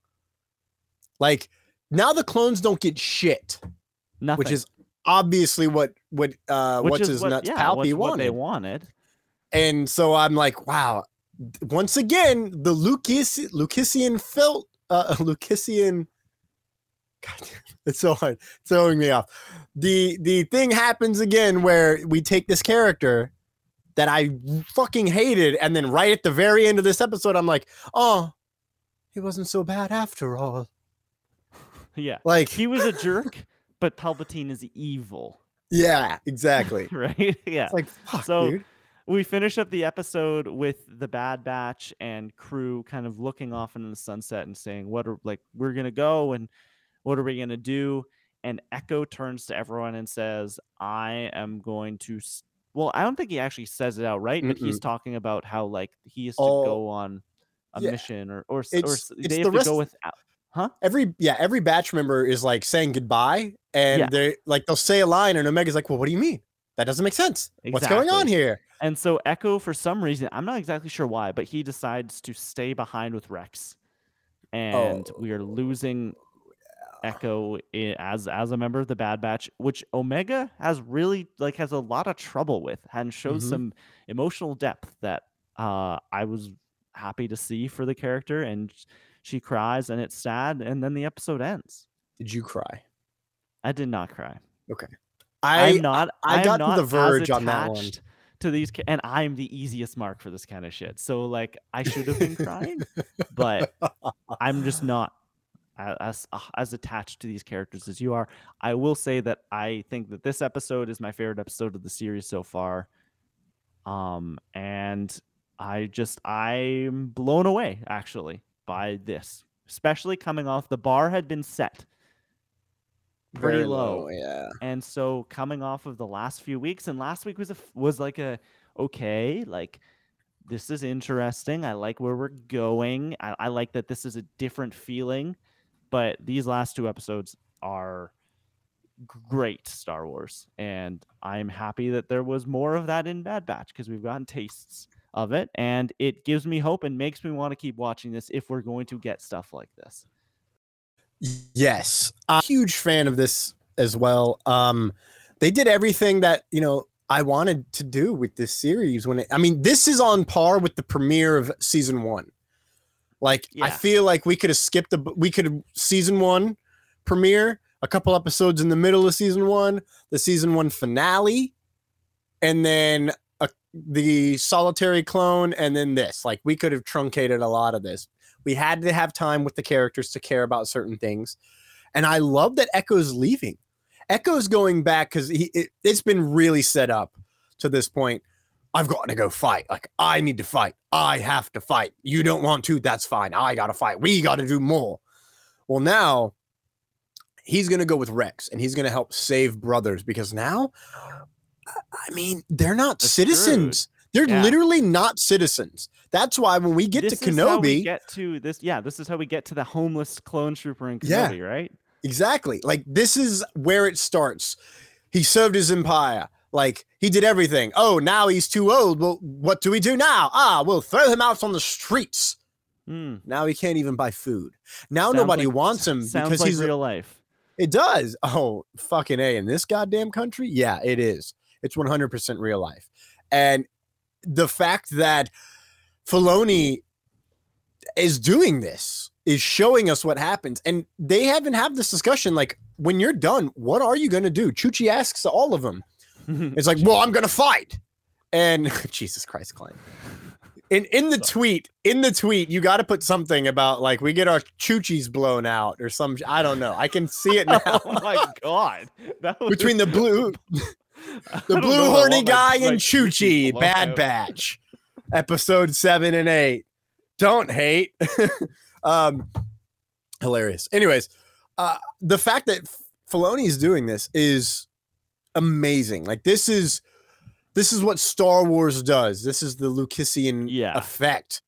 Like now, the clones don't get shit, Nothing. which is obviously what what uh Which what's his what, nuts yeah, Palpy what they wanted. wanted. And so I'm like, wow. Once again, the Lucas Lucasian felt uh Lucasian God damn, it's so hard, it's throwing me off. The the thing happens again where we take this character that I fucking hated, and then right at the very end of this episode, I'm like, oh, he wasn't so bad after all. Yeah. Like, He was a jerk, but Palpatine is evil. yeah, exactly. Right? Yeah. It's like, fuck, So- dude. we finish up the episode with the Bad Batch and crew kind of looking off into the sunset and saying, "What are like we're gonna go and what are we gonna do?" And Echo turns to everyone and says, "I am going to." Well, I don't think he actually says it outright, but he's talking about how like he has to Oh, go on a yeah. mission or or, or It's- s- they the have to go without. Huh? every yeah every batch member is like saying goodbye and Yeah. they're like they'll say a line and omega's like well what do you mean that doesn't make sense what's going on here And so Echo, for some reason, I'm not exactly sure why, but he decides to stay behind with Rex, oh. and we are losing Echo as as a member of the Bad Batch, which Omega has really like has a lot of trouble with, and shows Mhm. some emotional depth that uh, I was happy to see for the character. And she cries, and it's sad, and then the episode ends. did you cry I did not cry. Okay, I'm not. I I'm got not the verge on that one. attached To these, and I'm the easiest mark for this kind of shit. So like, I should have been crying, but I'm just not as uh, as attached to these characters as you are. I will say that I think that this episode is my favorite episode of the series so far. Um, and I just I'm blown away actually by this, especially coming off the bar had been set pretty Very low. yeah And so coming off of the last few weeks, and last week was a was like a okay, like this is interesting. I like where we're going. I, I like that this is a different feeling. But these last two episodes are great Star Wars, and I'm happy that there was more of that in Bad Batch because we've gotten tastes of it, and it gives me hope and makes me want to keep watching this if we're going to get stuff like this. yes i'm a huge fan of this as well um they did everything that you know i wanted to do with this series when it i mean this is on par with the premiere of season one like i feel like we could have skipped the we could have season one premiere a couple episodes in the middle of season one the season one finale and then a, the solitary clone and then this. Like we could have truncated a lot of this. We had to have time with the characters to care about certain things. And i love that echo's leaving. Echo's going back because he it, it's been really set up to this point i've got to go fight like i need to fight i have to fight you don't want to that's fine i gotta fight we gotta do more well now he's gonna go with rex and he's gonna help save brothers because now i mean they're not They're citizens they're Yeah. literally not citizens that's why when we get this to is how we kenobi get to this. Yeah, this is how we get to the homeless clone trooper in Yeah. Kenobi, right? Exactly. Like this is where it starts. He served his empire. Like he did everything. Oh, now he's too old. Well, what do we do now? Ah, we'll throw him out on the streets. Hmm. Now he can't even buy food. Now Sounds nobody like- wants him Sounds because like he's real life. it does. Oh, fucking A in this goddamn country? Yeah, it is. It's 100% real life. And the fact that Filoni is doing this is showing us what happens. And they haven't had this discussion like, when you're done, what are you going to do? Chuchi asks all of them. It's like, well, I'm going to fight. And Jesus Christ, Klein. In, in the tweet, in the tweet, you got to put something about like we get our choochies blown out or some. I don't know. I can see it now. oh my god! That was- between the blue the blue horny guy my and blown Bad out. Batch, episode seven and eight. Don't hate. um, hilarious. Anyways, uh, the fact that Filoni is doing this is amazing. Like this is this is what Star Wars does. This is the Lucasian Yeah. effect.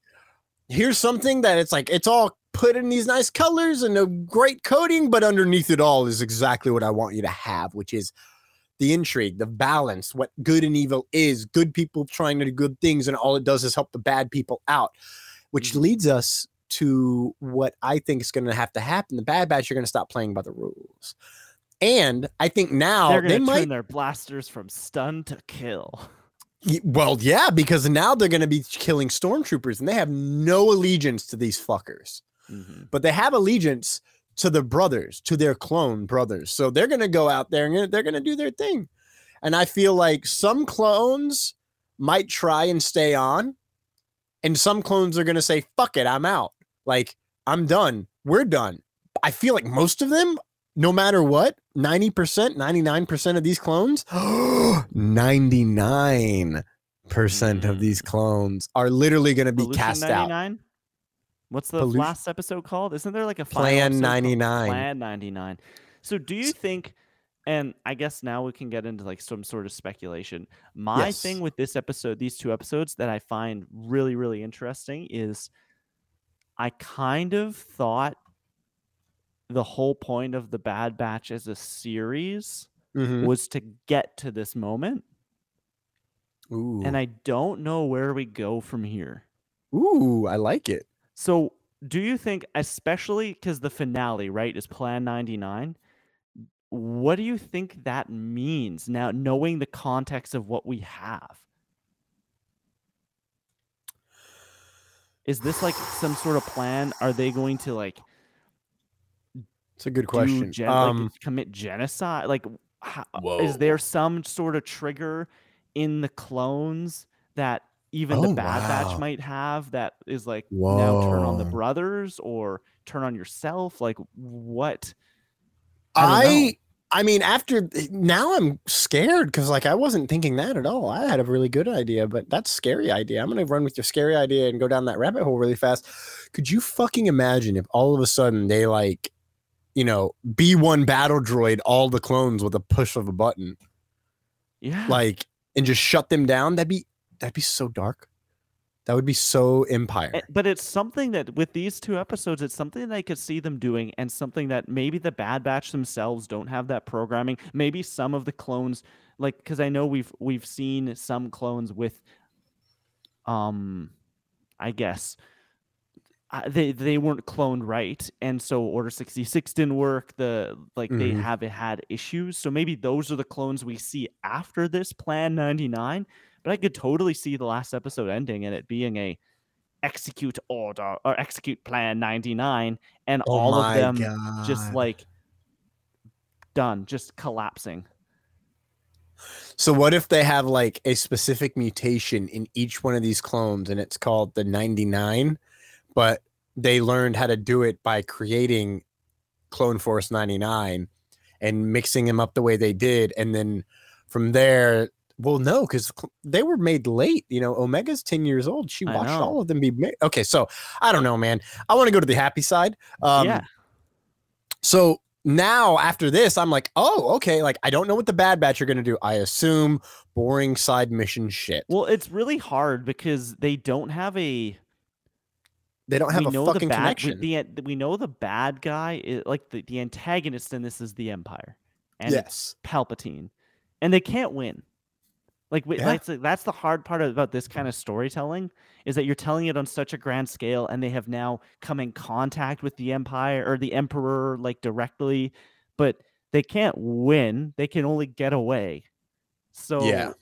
Here's something that it's like it's all put in these nice colors and a great coating, but underneath it all is exactly what I want you to have, which is the intrigue, the balance, what good and evil is, good people trying to do good things, and all it does is help the bad people out, which Mhm. leads us to what I think is going to have to happen. The Bad Batch are going to stop playing by the rules. And I think now They're gonna turn might their blasters from stun to kill. Well, yeah, because now they're going to be killing stormtroopers and they have no allegiance to these fuckers, Mhm. but they have allegiance to the brothers, to their clone brothers. So they're going to go out there and they're going to do their thing. And I feel like some clones might try and stay on, and some clones are going to say, fuck it, I'm out. Like, I'm done. We're done. I feel like most of them, no matter what, 90%, 99% of these clones, 99% of these mm. clones are literally going to be Pollution cast out. 99? What's the Pollution- last episode called? Isn't there like a Plan 99. Plan 99. So do you think and I guess now we can get into like some sort of speculation. My Yes. thing with this episode, these two episodes that I find really really interesting is I kind of thought the whole point of the Bad Batch as a series Mhm. was to get to this moment Ooh. and I don't know where we go from here. Ooh, I like it. So, do you think, especially because the finale, right, is Plan 99, what do you think that means now, knowing the context of what we have? Is this like some sort of plan? Are they going to like It's a good question. gen- um, like commit genocide? Like, how, Whoa. is there some sort of trigger in the clones that even the Oh, Bad wow. Batch might have that is like now turn on the brothers or turn on yourself? Like, what? I. I I mean, after now I'm scared because like I wasn't thinking that at all. I had a really good idea, but that's scary idea. I'm gonna run with your scary idea and go down that rabbit hole really fast. Could you fucking imagine if all of a sudden they like, you know, B1 battle droid all the clones with a push of a button, Yeah. like, and just shut them down? That'd be that'd be so dark. That would be so Empire. Eh, But it's something that with these two episodes, it's something that I could see them doing, and something that maybe the Bad Batch themselves don't have that programming. Maybe some of the clones, like, because I know we've we've seen some clones with, um, I guess, they they weren't cloned right, and so Order sixty six didn't work. The like they Mhm. have had issues, so maybe those are the clones we see after this Plan ninety nine. But I could totally see the last episode ending and it being a execute order or execute plan 99 and Oh all of them just like done just collapsing So what if they have like a specific mutation in each one of these clones and it's called the 99, but they learned how to do it by creating Clone Force 99 and mixing them up the way they did and then from there well no cuz they were made late, you know, Omega's 10 years old. She watched all of them be made. Okay, so I don't know, man. I want to go to the happy side. Um yeah so now after this, I'm like, oh, okay. Like I don't know what the Bad Batch are gonna do. I assume boring side mission shit. well it's really hard because they don't have a They don't have we a fucking the bad connection. we, the, we know the bad guy is like the, the antagonist in this is the empire and it's yes. palpatine and they can't win like Yeah. that's that's the hard part about this kind of storytelling is that you're telling it on such a grand scale and they have now come in contact with the empire or the emperor like directly but they can't win they can only get away so Yeah.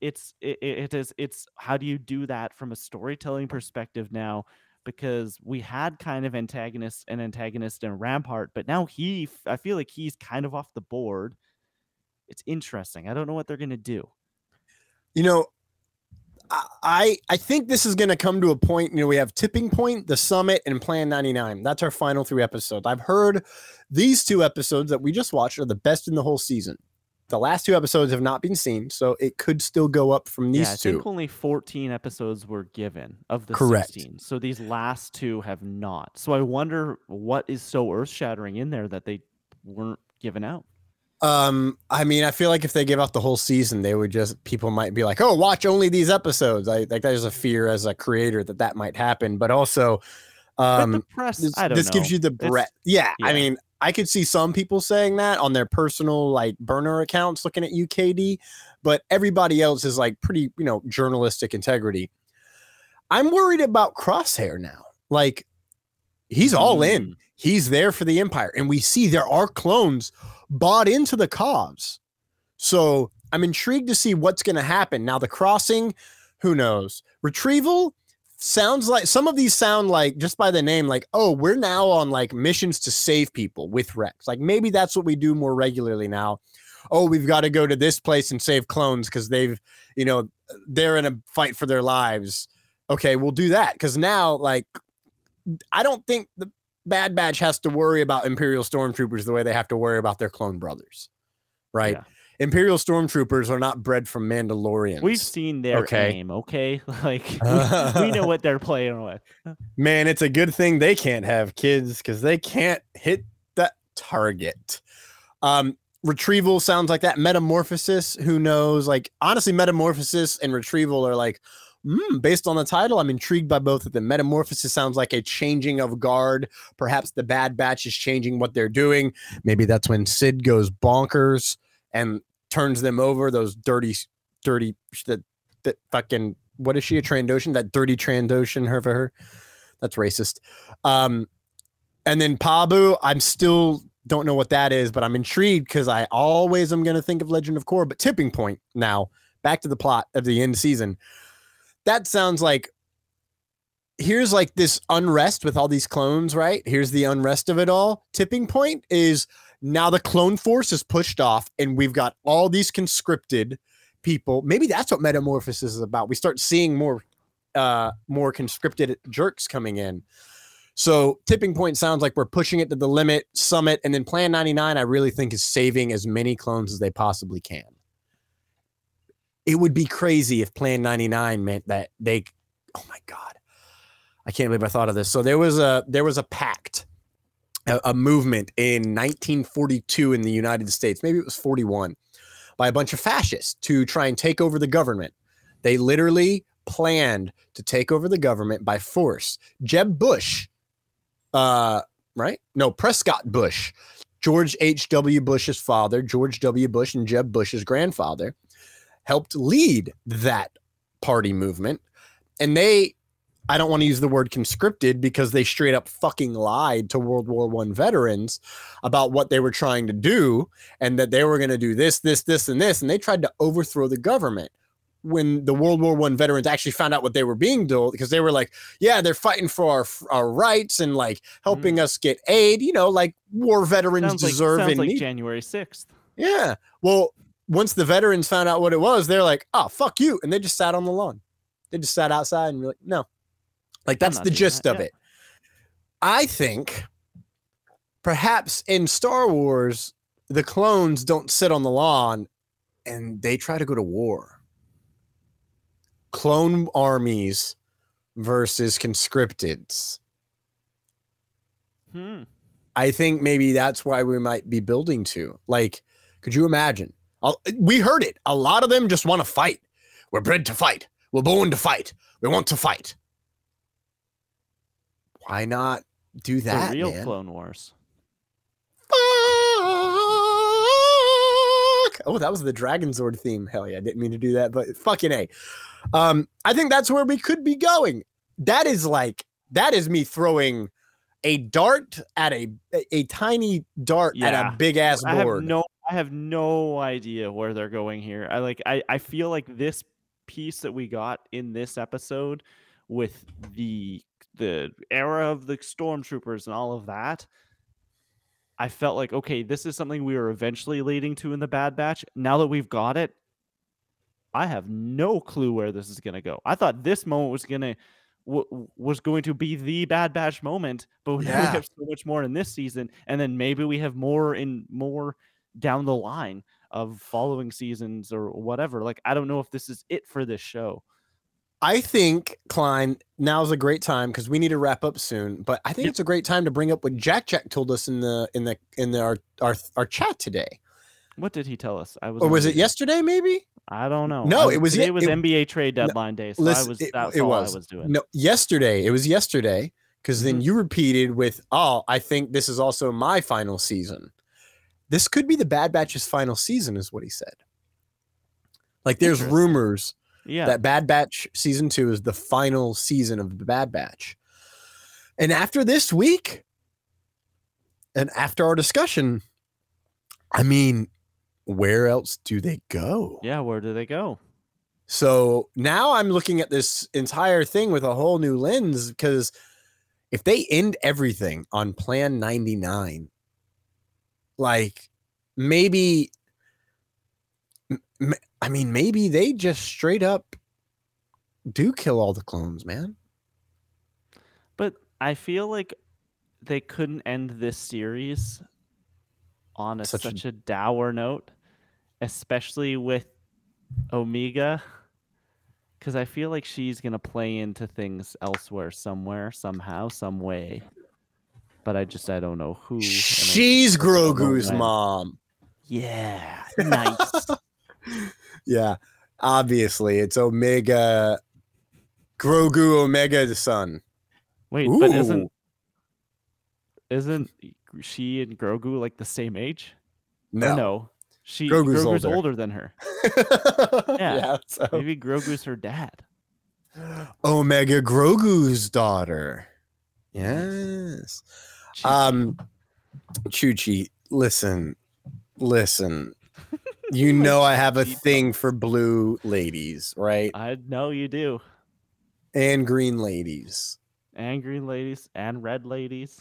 it's it, it it is it's how do you do that from a storytelling perspective now because we had kind of antagonists and antagonist and rampart but now he I feel like he's kind of off the board it's interesting i don't know what they're gonna do You know, I I- think this is gonna come to a point. You know, we have tipping point, the summit, and Plan 99. That's our final three episodes. I've heard these two episodes that we just watched are the best in the whole season. The last two episodes have not been seen, so it could still go up from these yeah i two. think only 14 episodes were given of the Correct. 16 so these last two have not so i wonder what is so earth-shattering in there that they weren't given out Um, I mean, I feel like if they give out the whole season, they would just people might be like, "Oh, watch only these episodes." I like there's a fear as a creator that that might happen, but also, but um, press this, i this gives you the breadth. Yeah, I mean, I could see some people saying that on their personal like burner accounts, looking at UKD, but everybody else is like pretty, you know, journalistic integrity. I'm worried about Crosshair now. Like, he's all in. Mm. He's there for the Empire, and we see there are clones bought into the cause. So I'm intrigued to see what's going to happen. Now, the crossing, who knows? Retrieval sounds like some of these sound like just by the name, like, oh, we're now on like missions to save people with Rex. Like maybe that's what we do more regularly now. Oh, we've got to go to this place and save clones because they've, you know, they're in a fight for their lives. Okay, we'll do that. Cause now, like, I don't think the Bad Batch has to worry about Imperial stormtroopers the way they have to worry about their clone brothers. Right. Yeah. Imperial stormtroopers are not bred from Mandalorians. We've seen their Okay. aim, okay? Like we know what they're playing with. Man, it's a good thing they can't have kids because they can't hit that target. Um, retrieval sounds like that. Metamorphosis, who knows? Like, honestly, metamorphosis and retrieval are like, mm, based on the title, I'm intrigued by both of them. Metamorphosis sounds like a changing of guard. Perhaps the Bad Batch is changing what they're doing. Maybe that's when Cid goes bonkers and turns them over. Those dirty, dirty, that, that fucking, what is she, a Trandoshan? That dirty Trandoshan, her for her. That's racist. Um, and then Pabu, I'm still don't know what that is, but I'm intrigued because I always am going to think of Legend of Korra. But Tipping Point now, back to the plot of the end season. That sounds like here's like this unrest with all these clones, right? Here's the unrest of it all. Tipping Point is now the clone force is pushed off, and we've got all these conscripted people. Maybe that's what metamorphosis is about. We start seeing more uh more conscripted jerks coming in. So tipping point sounds like we're pushing it to the limit, summit, and then plan 99, I really think is saving as many clones as they possibly can. It would be crazy if plan 99 meant that they oh my god. I can't believe I thought of this. So there was a there was a pact, a, a movement in 1942 in the United States, maybe it was 41, by a bunch of fascists to try and take over the government. They literally planned to take over the government by force. Jeb Bush, uh, right? No, Prescott Bush, George H.W. Bush's father, George W. Bush, and Jeb Bush's grandfather helped lead that party movement. And they, I don't want to use the word conscripted because they straight up fucking lied to World War One veterans about what they were trying to do and that they were going to do this, this, this, and this. And they tried to overthrow the government when the World War One veterans actually found out what they were being told, because they were like, "Yeah, they're fighting for our our rights and like helping mm. us get aid." You know, like war veterans Sounds like, deserve sounds and like need. January sixth. yeah. Well, once the veterans found out what it was, they're like, "Oh, fuck you," and they just sat on the lawn. They just sat outside and were like, "No," like that's the gist that, of yeah. it. I think perhaps in Star Wars, the clones don't sit on the lawn and they try to go to war. Clone armies versus conscripteds. Hmm. I think maybe that's why we might be building to. Like, could you imagine? I'll- We heard it. A lot of them just want to fight. We're bred to fight. We're born to fight. We want to fight. Why not do that? the real man? Clone Wars. Fuck. Oh, that was the Dragon Zord theme. Hell yeah, I didn't mean to do that, but fucking A. Um, I think that's where we could be going. That is like that is me throwing a dart at a a, tiny dart at a big ass I have board. no I have no idea where they're going here. I like I, I feel like this piece that we got in this episode with the the era of the stormtroopers and all of that. I felt like okay, this is something we were eventually leading to in the Bad Batch. Now that we've got it, I have no clue where this is going to go. I thought this moment was going to w- was going to be the Bad Batch moment, but Yeah. we have so much more in this season, and then maybe we have more in more down the line of following seasons or whatever. Like I don't know if this is it for this show. I think Klein now's a great time because we need to wrap up soon. But I think Yep. it's a great time to bring up what Jack Jack told us in the in the in the, our, our our chat today. What did he tell us? I was Or was it yesterday? Maybe I don't know. No, I it was ye- was it- NBA trade deadline day, so I was it- that's it all was. I was doing. no yesterday. It was yesterday because then Mhm. you repeated with, "Oh, I think this is also my final season." This could be the Bad Batch's final season, is what he said. Like there's rumors Yeah. that Bad Batch season two is the final season of the Bad Batch. And after this week, and after our discussion, I mean, where else do they go? yeah, where do they go? So now I'm looking at this entire thing with a whole new lens because if they end everything on plan 99, like maybe, I mean, maybe they just straight up do kill all the clones, man. But I feel like they couldn't end this series on a, Such such, a- a, dour note, especially with Omega, because I feel like she's gonna play into things elsewhere, somewhere, somehow, some way. But I just I don't know who. She's Grogu's mom. Yeah, nice. Yeah, obviously it's Omega, Grogu Omega's son. Wait, but isn't isn't she and Grogu like the same age? Or No, no. She Grogu's Grogu's, older. older. than her. yeah. so- Maybe Grogu's her dad. Omega Grogu's daughter. Yes. Chi-Chi. Um, Chuchi, listen, listen. You know I have a thing for blue ladies, right? I know you do. And green ladies. And green ladies and red ladies.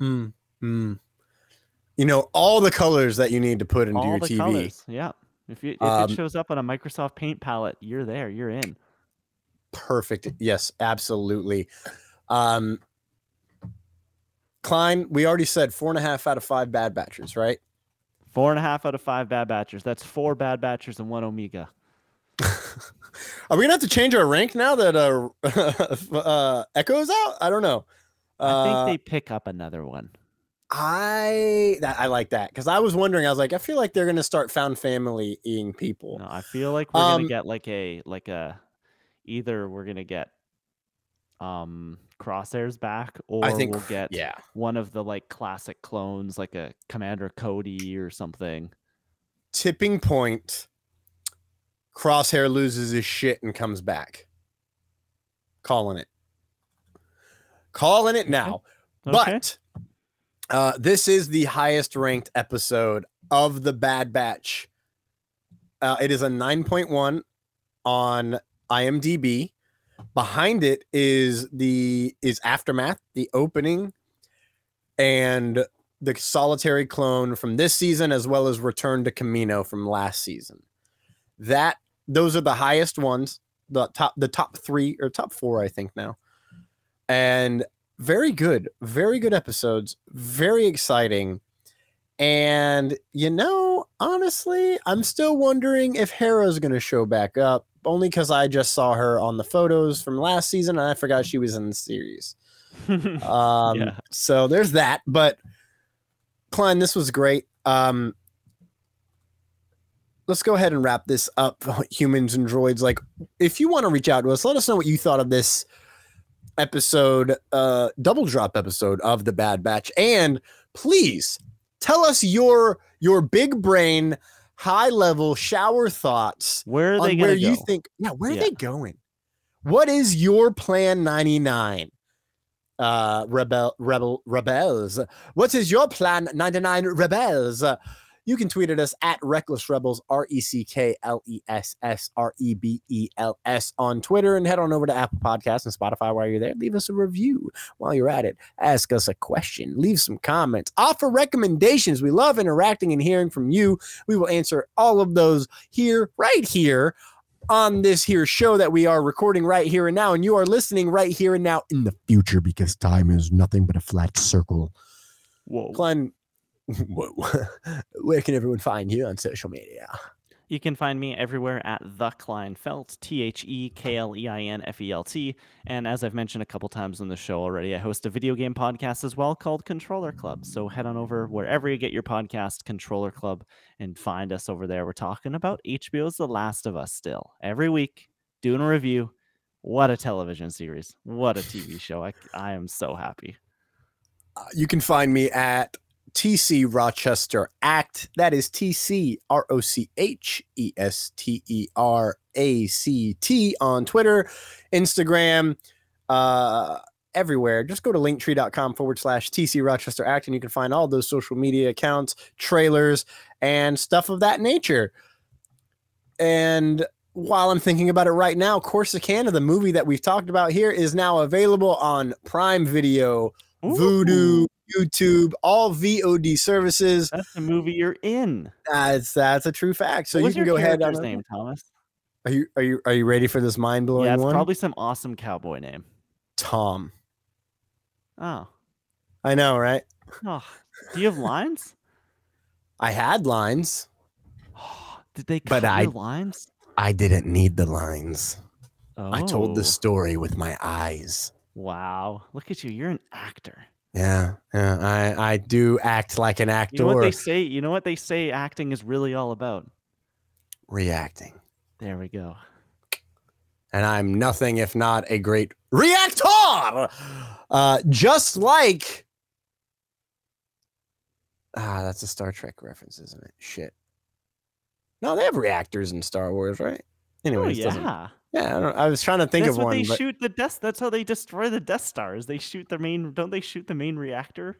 Mm, mm. You know all the colors that you need to put into all your TV. colors. Yeah. If you if Um, it shows up on a Microsoft Paint palette, you're there. You're in. Perfect. Yes, absolutely. Um, Klein, we already said four and a half out of five bad batches, right? Four and a half out of five bad batchers. That's four bad batchers and one Omega. Are we gonna have to change our rank now that uh, uh Echo's out? I don't know. I Uh, think they pick up another one. I that I like that because I was wondering. I was like, I feel like they're gonna start found family eating people. No, I feel like we're Um, gonna get like a like a either we're gonna get um Crosshair's back or I think we'll get yeah. one of the like classic clones like a Commander Cody or something. Tipping point. Crosshair loses his shit and comes back. Calling it. Calling it now. Okay. But uh, this is the highest ranked episode of the Bad Batch. Uh, it is a 9.1 on IMDb. Behind it is the is Aftermath, the opening, and the solitary clone from this season, as well as Return to Kamino from last season. That those are the highest ones. The top the top three or top four, I think now. And very good, very good episodes, very exciting. And you know, honestly, I'm still wondering if Hera's gonna show back up, only because I just saw her on the photos from last season and I forgot she was in the series. Um, Yeah. so there's that. But Klein, this was great. Um, let's go ahead and wrap this up, humans and droids. Like, if you want to reach out to us, let us know what you thought of this episode, uh, double drop episode of the Bad Batch, and please tell us your your big brain, high level shower thoughts where are they where go? you think, yeah, where are Yeah. they going? What is your plan 99? Uh, rebel, rebel, rebels. What is your plan 99 rebels? You can tweet at us at Reckless Rebels, R E C K L E S S R E B E L S on Twitter and head on over to Apple Podcasts and Spotify while you're there. Leave us a review while you're at it. Ask us a question, leave some comments, offer recommendations. We love interacting and hearing from you. We will answer all of those here, right here on this here show that we are recording right here and now. And you are listening right here and now in the future because time is nothing but a flat circle. Whoa. Glenn, where can everyone find you on social media? You can find me everywhere at the Kleinfelt, T H E K L E I N F E L T. And as I've mentioned a couple times on the show already, I host a video game podcast as well called Controller Club. So head on over wherever you get your podcast, Controller Club, and find us over there. We're talking about HBO's The Last of Us still every week, doing a review. What a television series! What a TV show! I, I am so happy. Uh, you can find me at TC Rochester Act. That is T C R O C H E S T E R A C T on Twitter, Instagram, uh, everywhere. Just go to linktree.com forward slash TC Rochester Act and you can find all those social media accounts, trailers, and stuff of that nature. And while I'm thinking about it right now, Corsicana, the movie that we've talked about here, is now available on Prime Video, Vudu, YouTube, all VOD services. That's the movie you're in. That's that's a true fact. So you can go ahead. On, name, Thomas? are you are you are you ready for this mind blowing Yeah, it's one? probably some awesome cowboy name. Tom. Oh. I know, right? Oh. Do you have lines? I had lines. Did they But cut I- your lines? I didn't need the lines. I told the Oh, story with my eyes. Wow. Look at you. You're an actor. Yeah, yeah. I I do act like an actor. You know what they say? You know what they say acting is really all about? reacting. There we go. and I'm nothing if not a great reactor. Uh, just like ah, that's a Star Trek reference, isn't it? Shit. No, they have reactors in Star Wars, right? Oh Anyways, doesn't- yeah. Yeah. I, don't, I was trying to think that's of one, they but shoot the Death. That's how they destroy the Death Stars. They shoot the main. Don't they shoot the main reactor?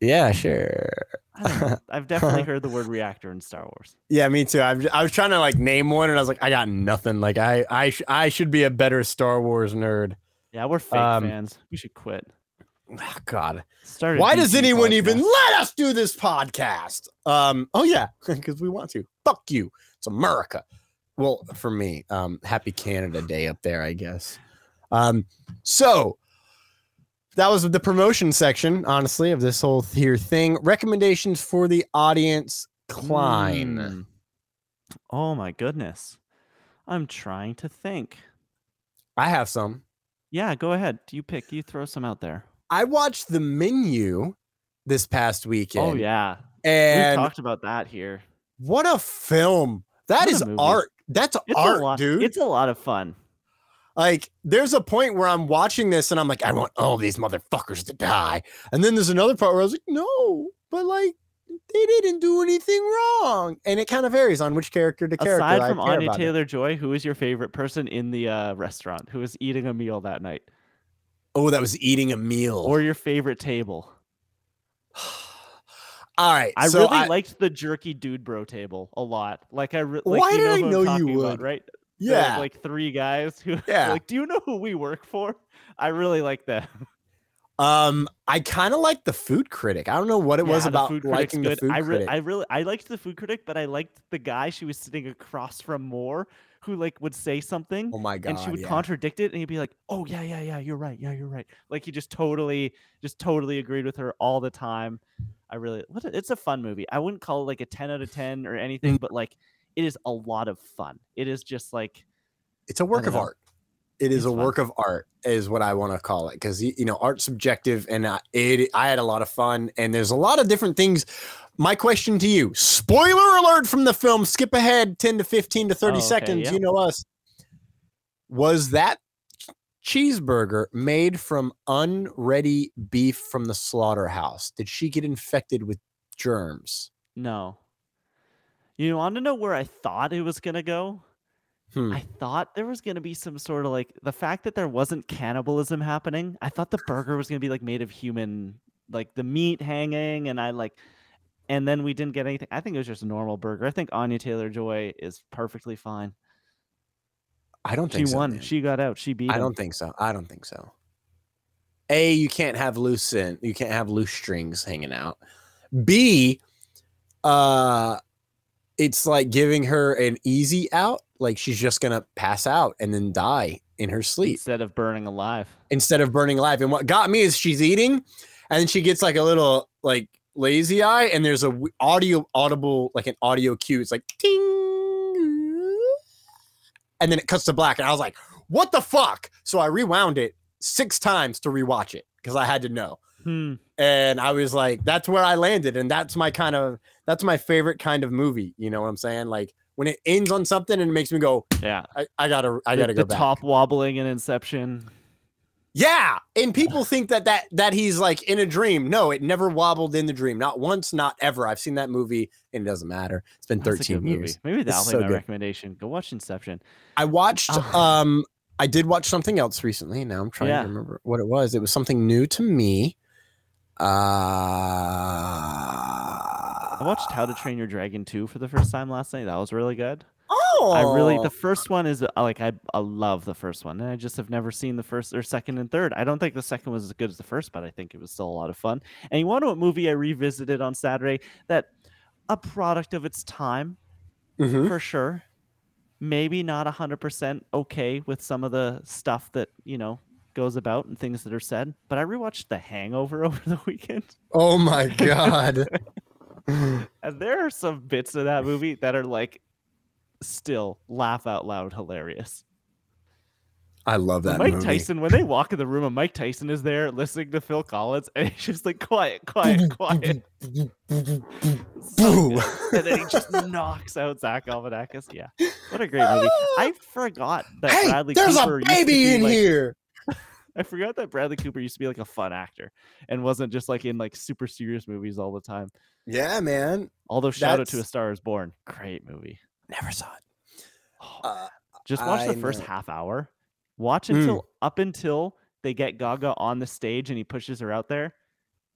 yeah, sure. I don't know. I've definitely heard the word reactor in Star Wars. Yeah, me too. I, I was trying to like name one, and I was like, I got nothing. Like, I I sh- I should be a better Star Wars nerd. Yeah, we're fake Um, fans. We should quit. Ah, God. Start a Why does anyone even let us do this podcast? Um, oh yeah, because we want to. Fuck you. It's America. Well, for me, um, happy Canada Day up there, I guess. Um, so that was the promotion section, honestly, of this whole here thing. Recommendations for the audience, Klein. Mm. Oh my goodness. I'm trying to think. I have some. Yeah, go ahead. You pick. You throw some out there. I watched the menu this past weekend. Oh yeah. And We've talked about that here. what a film. That What is art. That's It's art, lot, dude. It's a lot of fun. Like, there's a point where I'm watching this and I'm like, I want all these motherfuckers to die. And then there's another part where I was like, no, but like, they didn't do anything wrong. And it kind of varies on which character to character. Aside from Anya. Taylor Joy, who is your favorite person in the uh, restaurant? Who was eating a meal that night? Oh, that was eating a meal. Or your favorite table? all right. I so really I, liked the jerky dude bro table a lot. Like I re- like, Why you did I know you talking about, would? right? Yeah. like three guys who Yeah. like, do you know who we work for? I really like that. um, I kind of like the food critic. I don't know what it was Yeah, the about food liking the food I, re- critic. I really I liked the food critic, but I liked the guy she was sitting across from more who like would say something oh my god. and she would yeah. contradict it and he'd be like, "Oh yeah, yeah, yeah, you're right. Yeah, you're right." Like he just totally just totally agreed with her all the time. I really what a- it's a fun movie. I wouldn't call it like a 10 out of 10 or Mm. anything, but like it is a lot of fun. It is just like it's a work of know. art. It is It's a fun. work of art, is what I want to call it, because you know, art's subjective, and I, it. I had a lot of fun, and there's a lot of different things. My question to you: Spoiler alert from the film. Skip ahead ten to fifteen to thirty Oh, okay, seconds. yeah. You know us. Was that cheeseburger made from unready beef from the slaughterhouse? Did she get infected with germs? no. You want to know where I thought it was gonna go? Hmm. I thought there was gonna be some sort of like the fact that there wasn't cannibalism happening. I thought the burger was gonna be like made of human, like the meat hanging, and I like, and then we didn't get anything. I think it was just a normal burger. I think Anya Taylor Joy is perfectly fine. I don't She think so. She won. man. She got out. She beat. I him. don't think so. I don't think so. A, you can't have loose in, you can't have loose strings hanging out. B, uh it's like giving her an easy out, like she's just gonna pass out and then die in her sleep instead of burning alive. instead of burning alive. And what got me is she's eating, and then she gets like a little like lazy eye, and there's a w- audio audible like an audio cue. It's like ting, and then it cuts to black, and I was like, "What the fuck?" So I rewound it six times to rewatch it because I had to know. Hmm. And I was like, "That's where I landed," and that's my kind of that's my favorite kind of movie. You know what I'm saying? Like when it ends on something and it makes me go, Yeah. "I, I gotta, I gotta the, go back." top wobbling in Inception. Yeah, and people think that that that he's like in a dream. No, it never wobbled in the dream. Not once, not ever. I've seen that movie, and it doesn't matter. It's been That's 13 good movie. years. Maybe that'll be so my good. recommendation. Go watch Inception. I watched. Ah. Um, I did watch something else recently. Now I'm trying Yeah. to remember what it was. It was something new to me. Uh, I watched How to Train Your Dragon 2 for the first time last night. That was really good. Oh, I really the first one is uh, like I, I love the first one, and I just have never seen the first or second and third. I don't think the second was as good as the first, but I think it was still a lot of fun. And you want to what movie I revisited on Saturday? That a product of its time Mhm. for sure. Maybe not hundred percent okay with some of the stuff that you know goes about and things that are said, but I rewatched The Hangover over the weekend. Oh my god. And there are some bits of that movie that are like still laugh out loud hilarious. I love that Mike movie. Tyson, when they walk in the room and Mike Tyson is there listening to Phil Collins, and he's just like quiet, quiet, quiet. So and then he just knocks out Zach Galifianakis. Yeah, what a great movie! I forgot that hey, Bradley there's Cooper a used to baby be, in like- here. I forgot that Bradley Cooper used to be like a fun actor and wasn't just like in like super serious movies all the time. Yeah, man. Although shout out to A Star Is Born, great movie. Never saw it. Oh, Uh, Just watch I the first know. half hour. Watch Mm. until up until they get Gaga on the stage and he pushes her out there,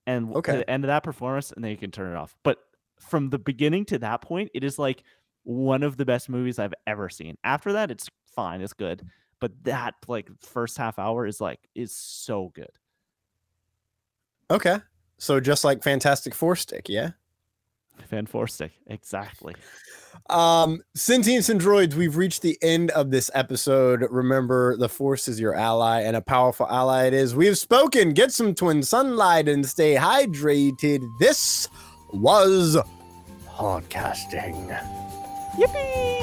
and w- to Okay. the end of that performance, and then you can turn it off. But from the beginning to that point, it is like one of the best movies I've ever seen. After that, it's fine, it's good, but that like first half hour is like is so good. Okay. So just like Fantastic Four stick, yeah. Stick, exactly. Um, sentients and droids, we've reached the end of this episode. Remember, the force is your ally, and a powerful ally it is. We have spoken. Get some twin sunlight and stay hydrated. This was podcasting. Yippee!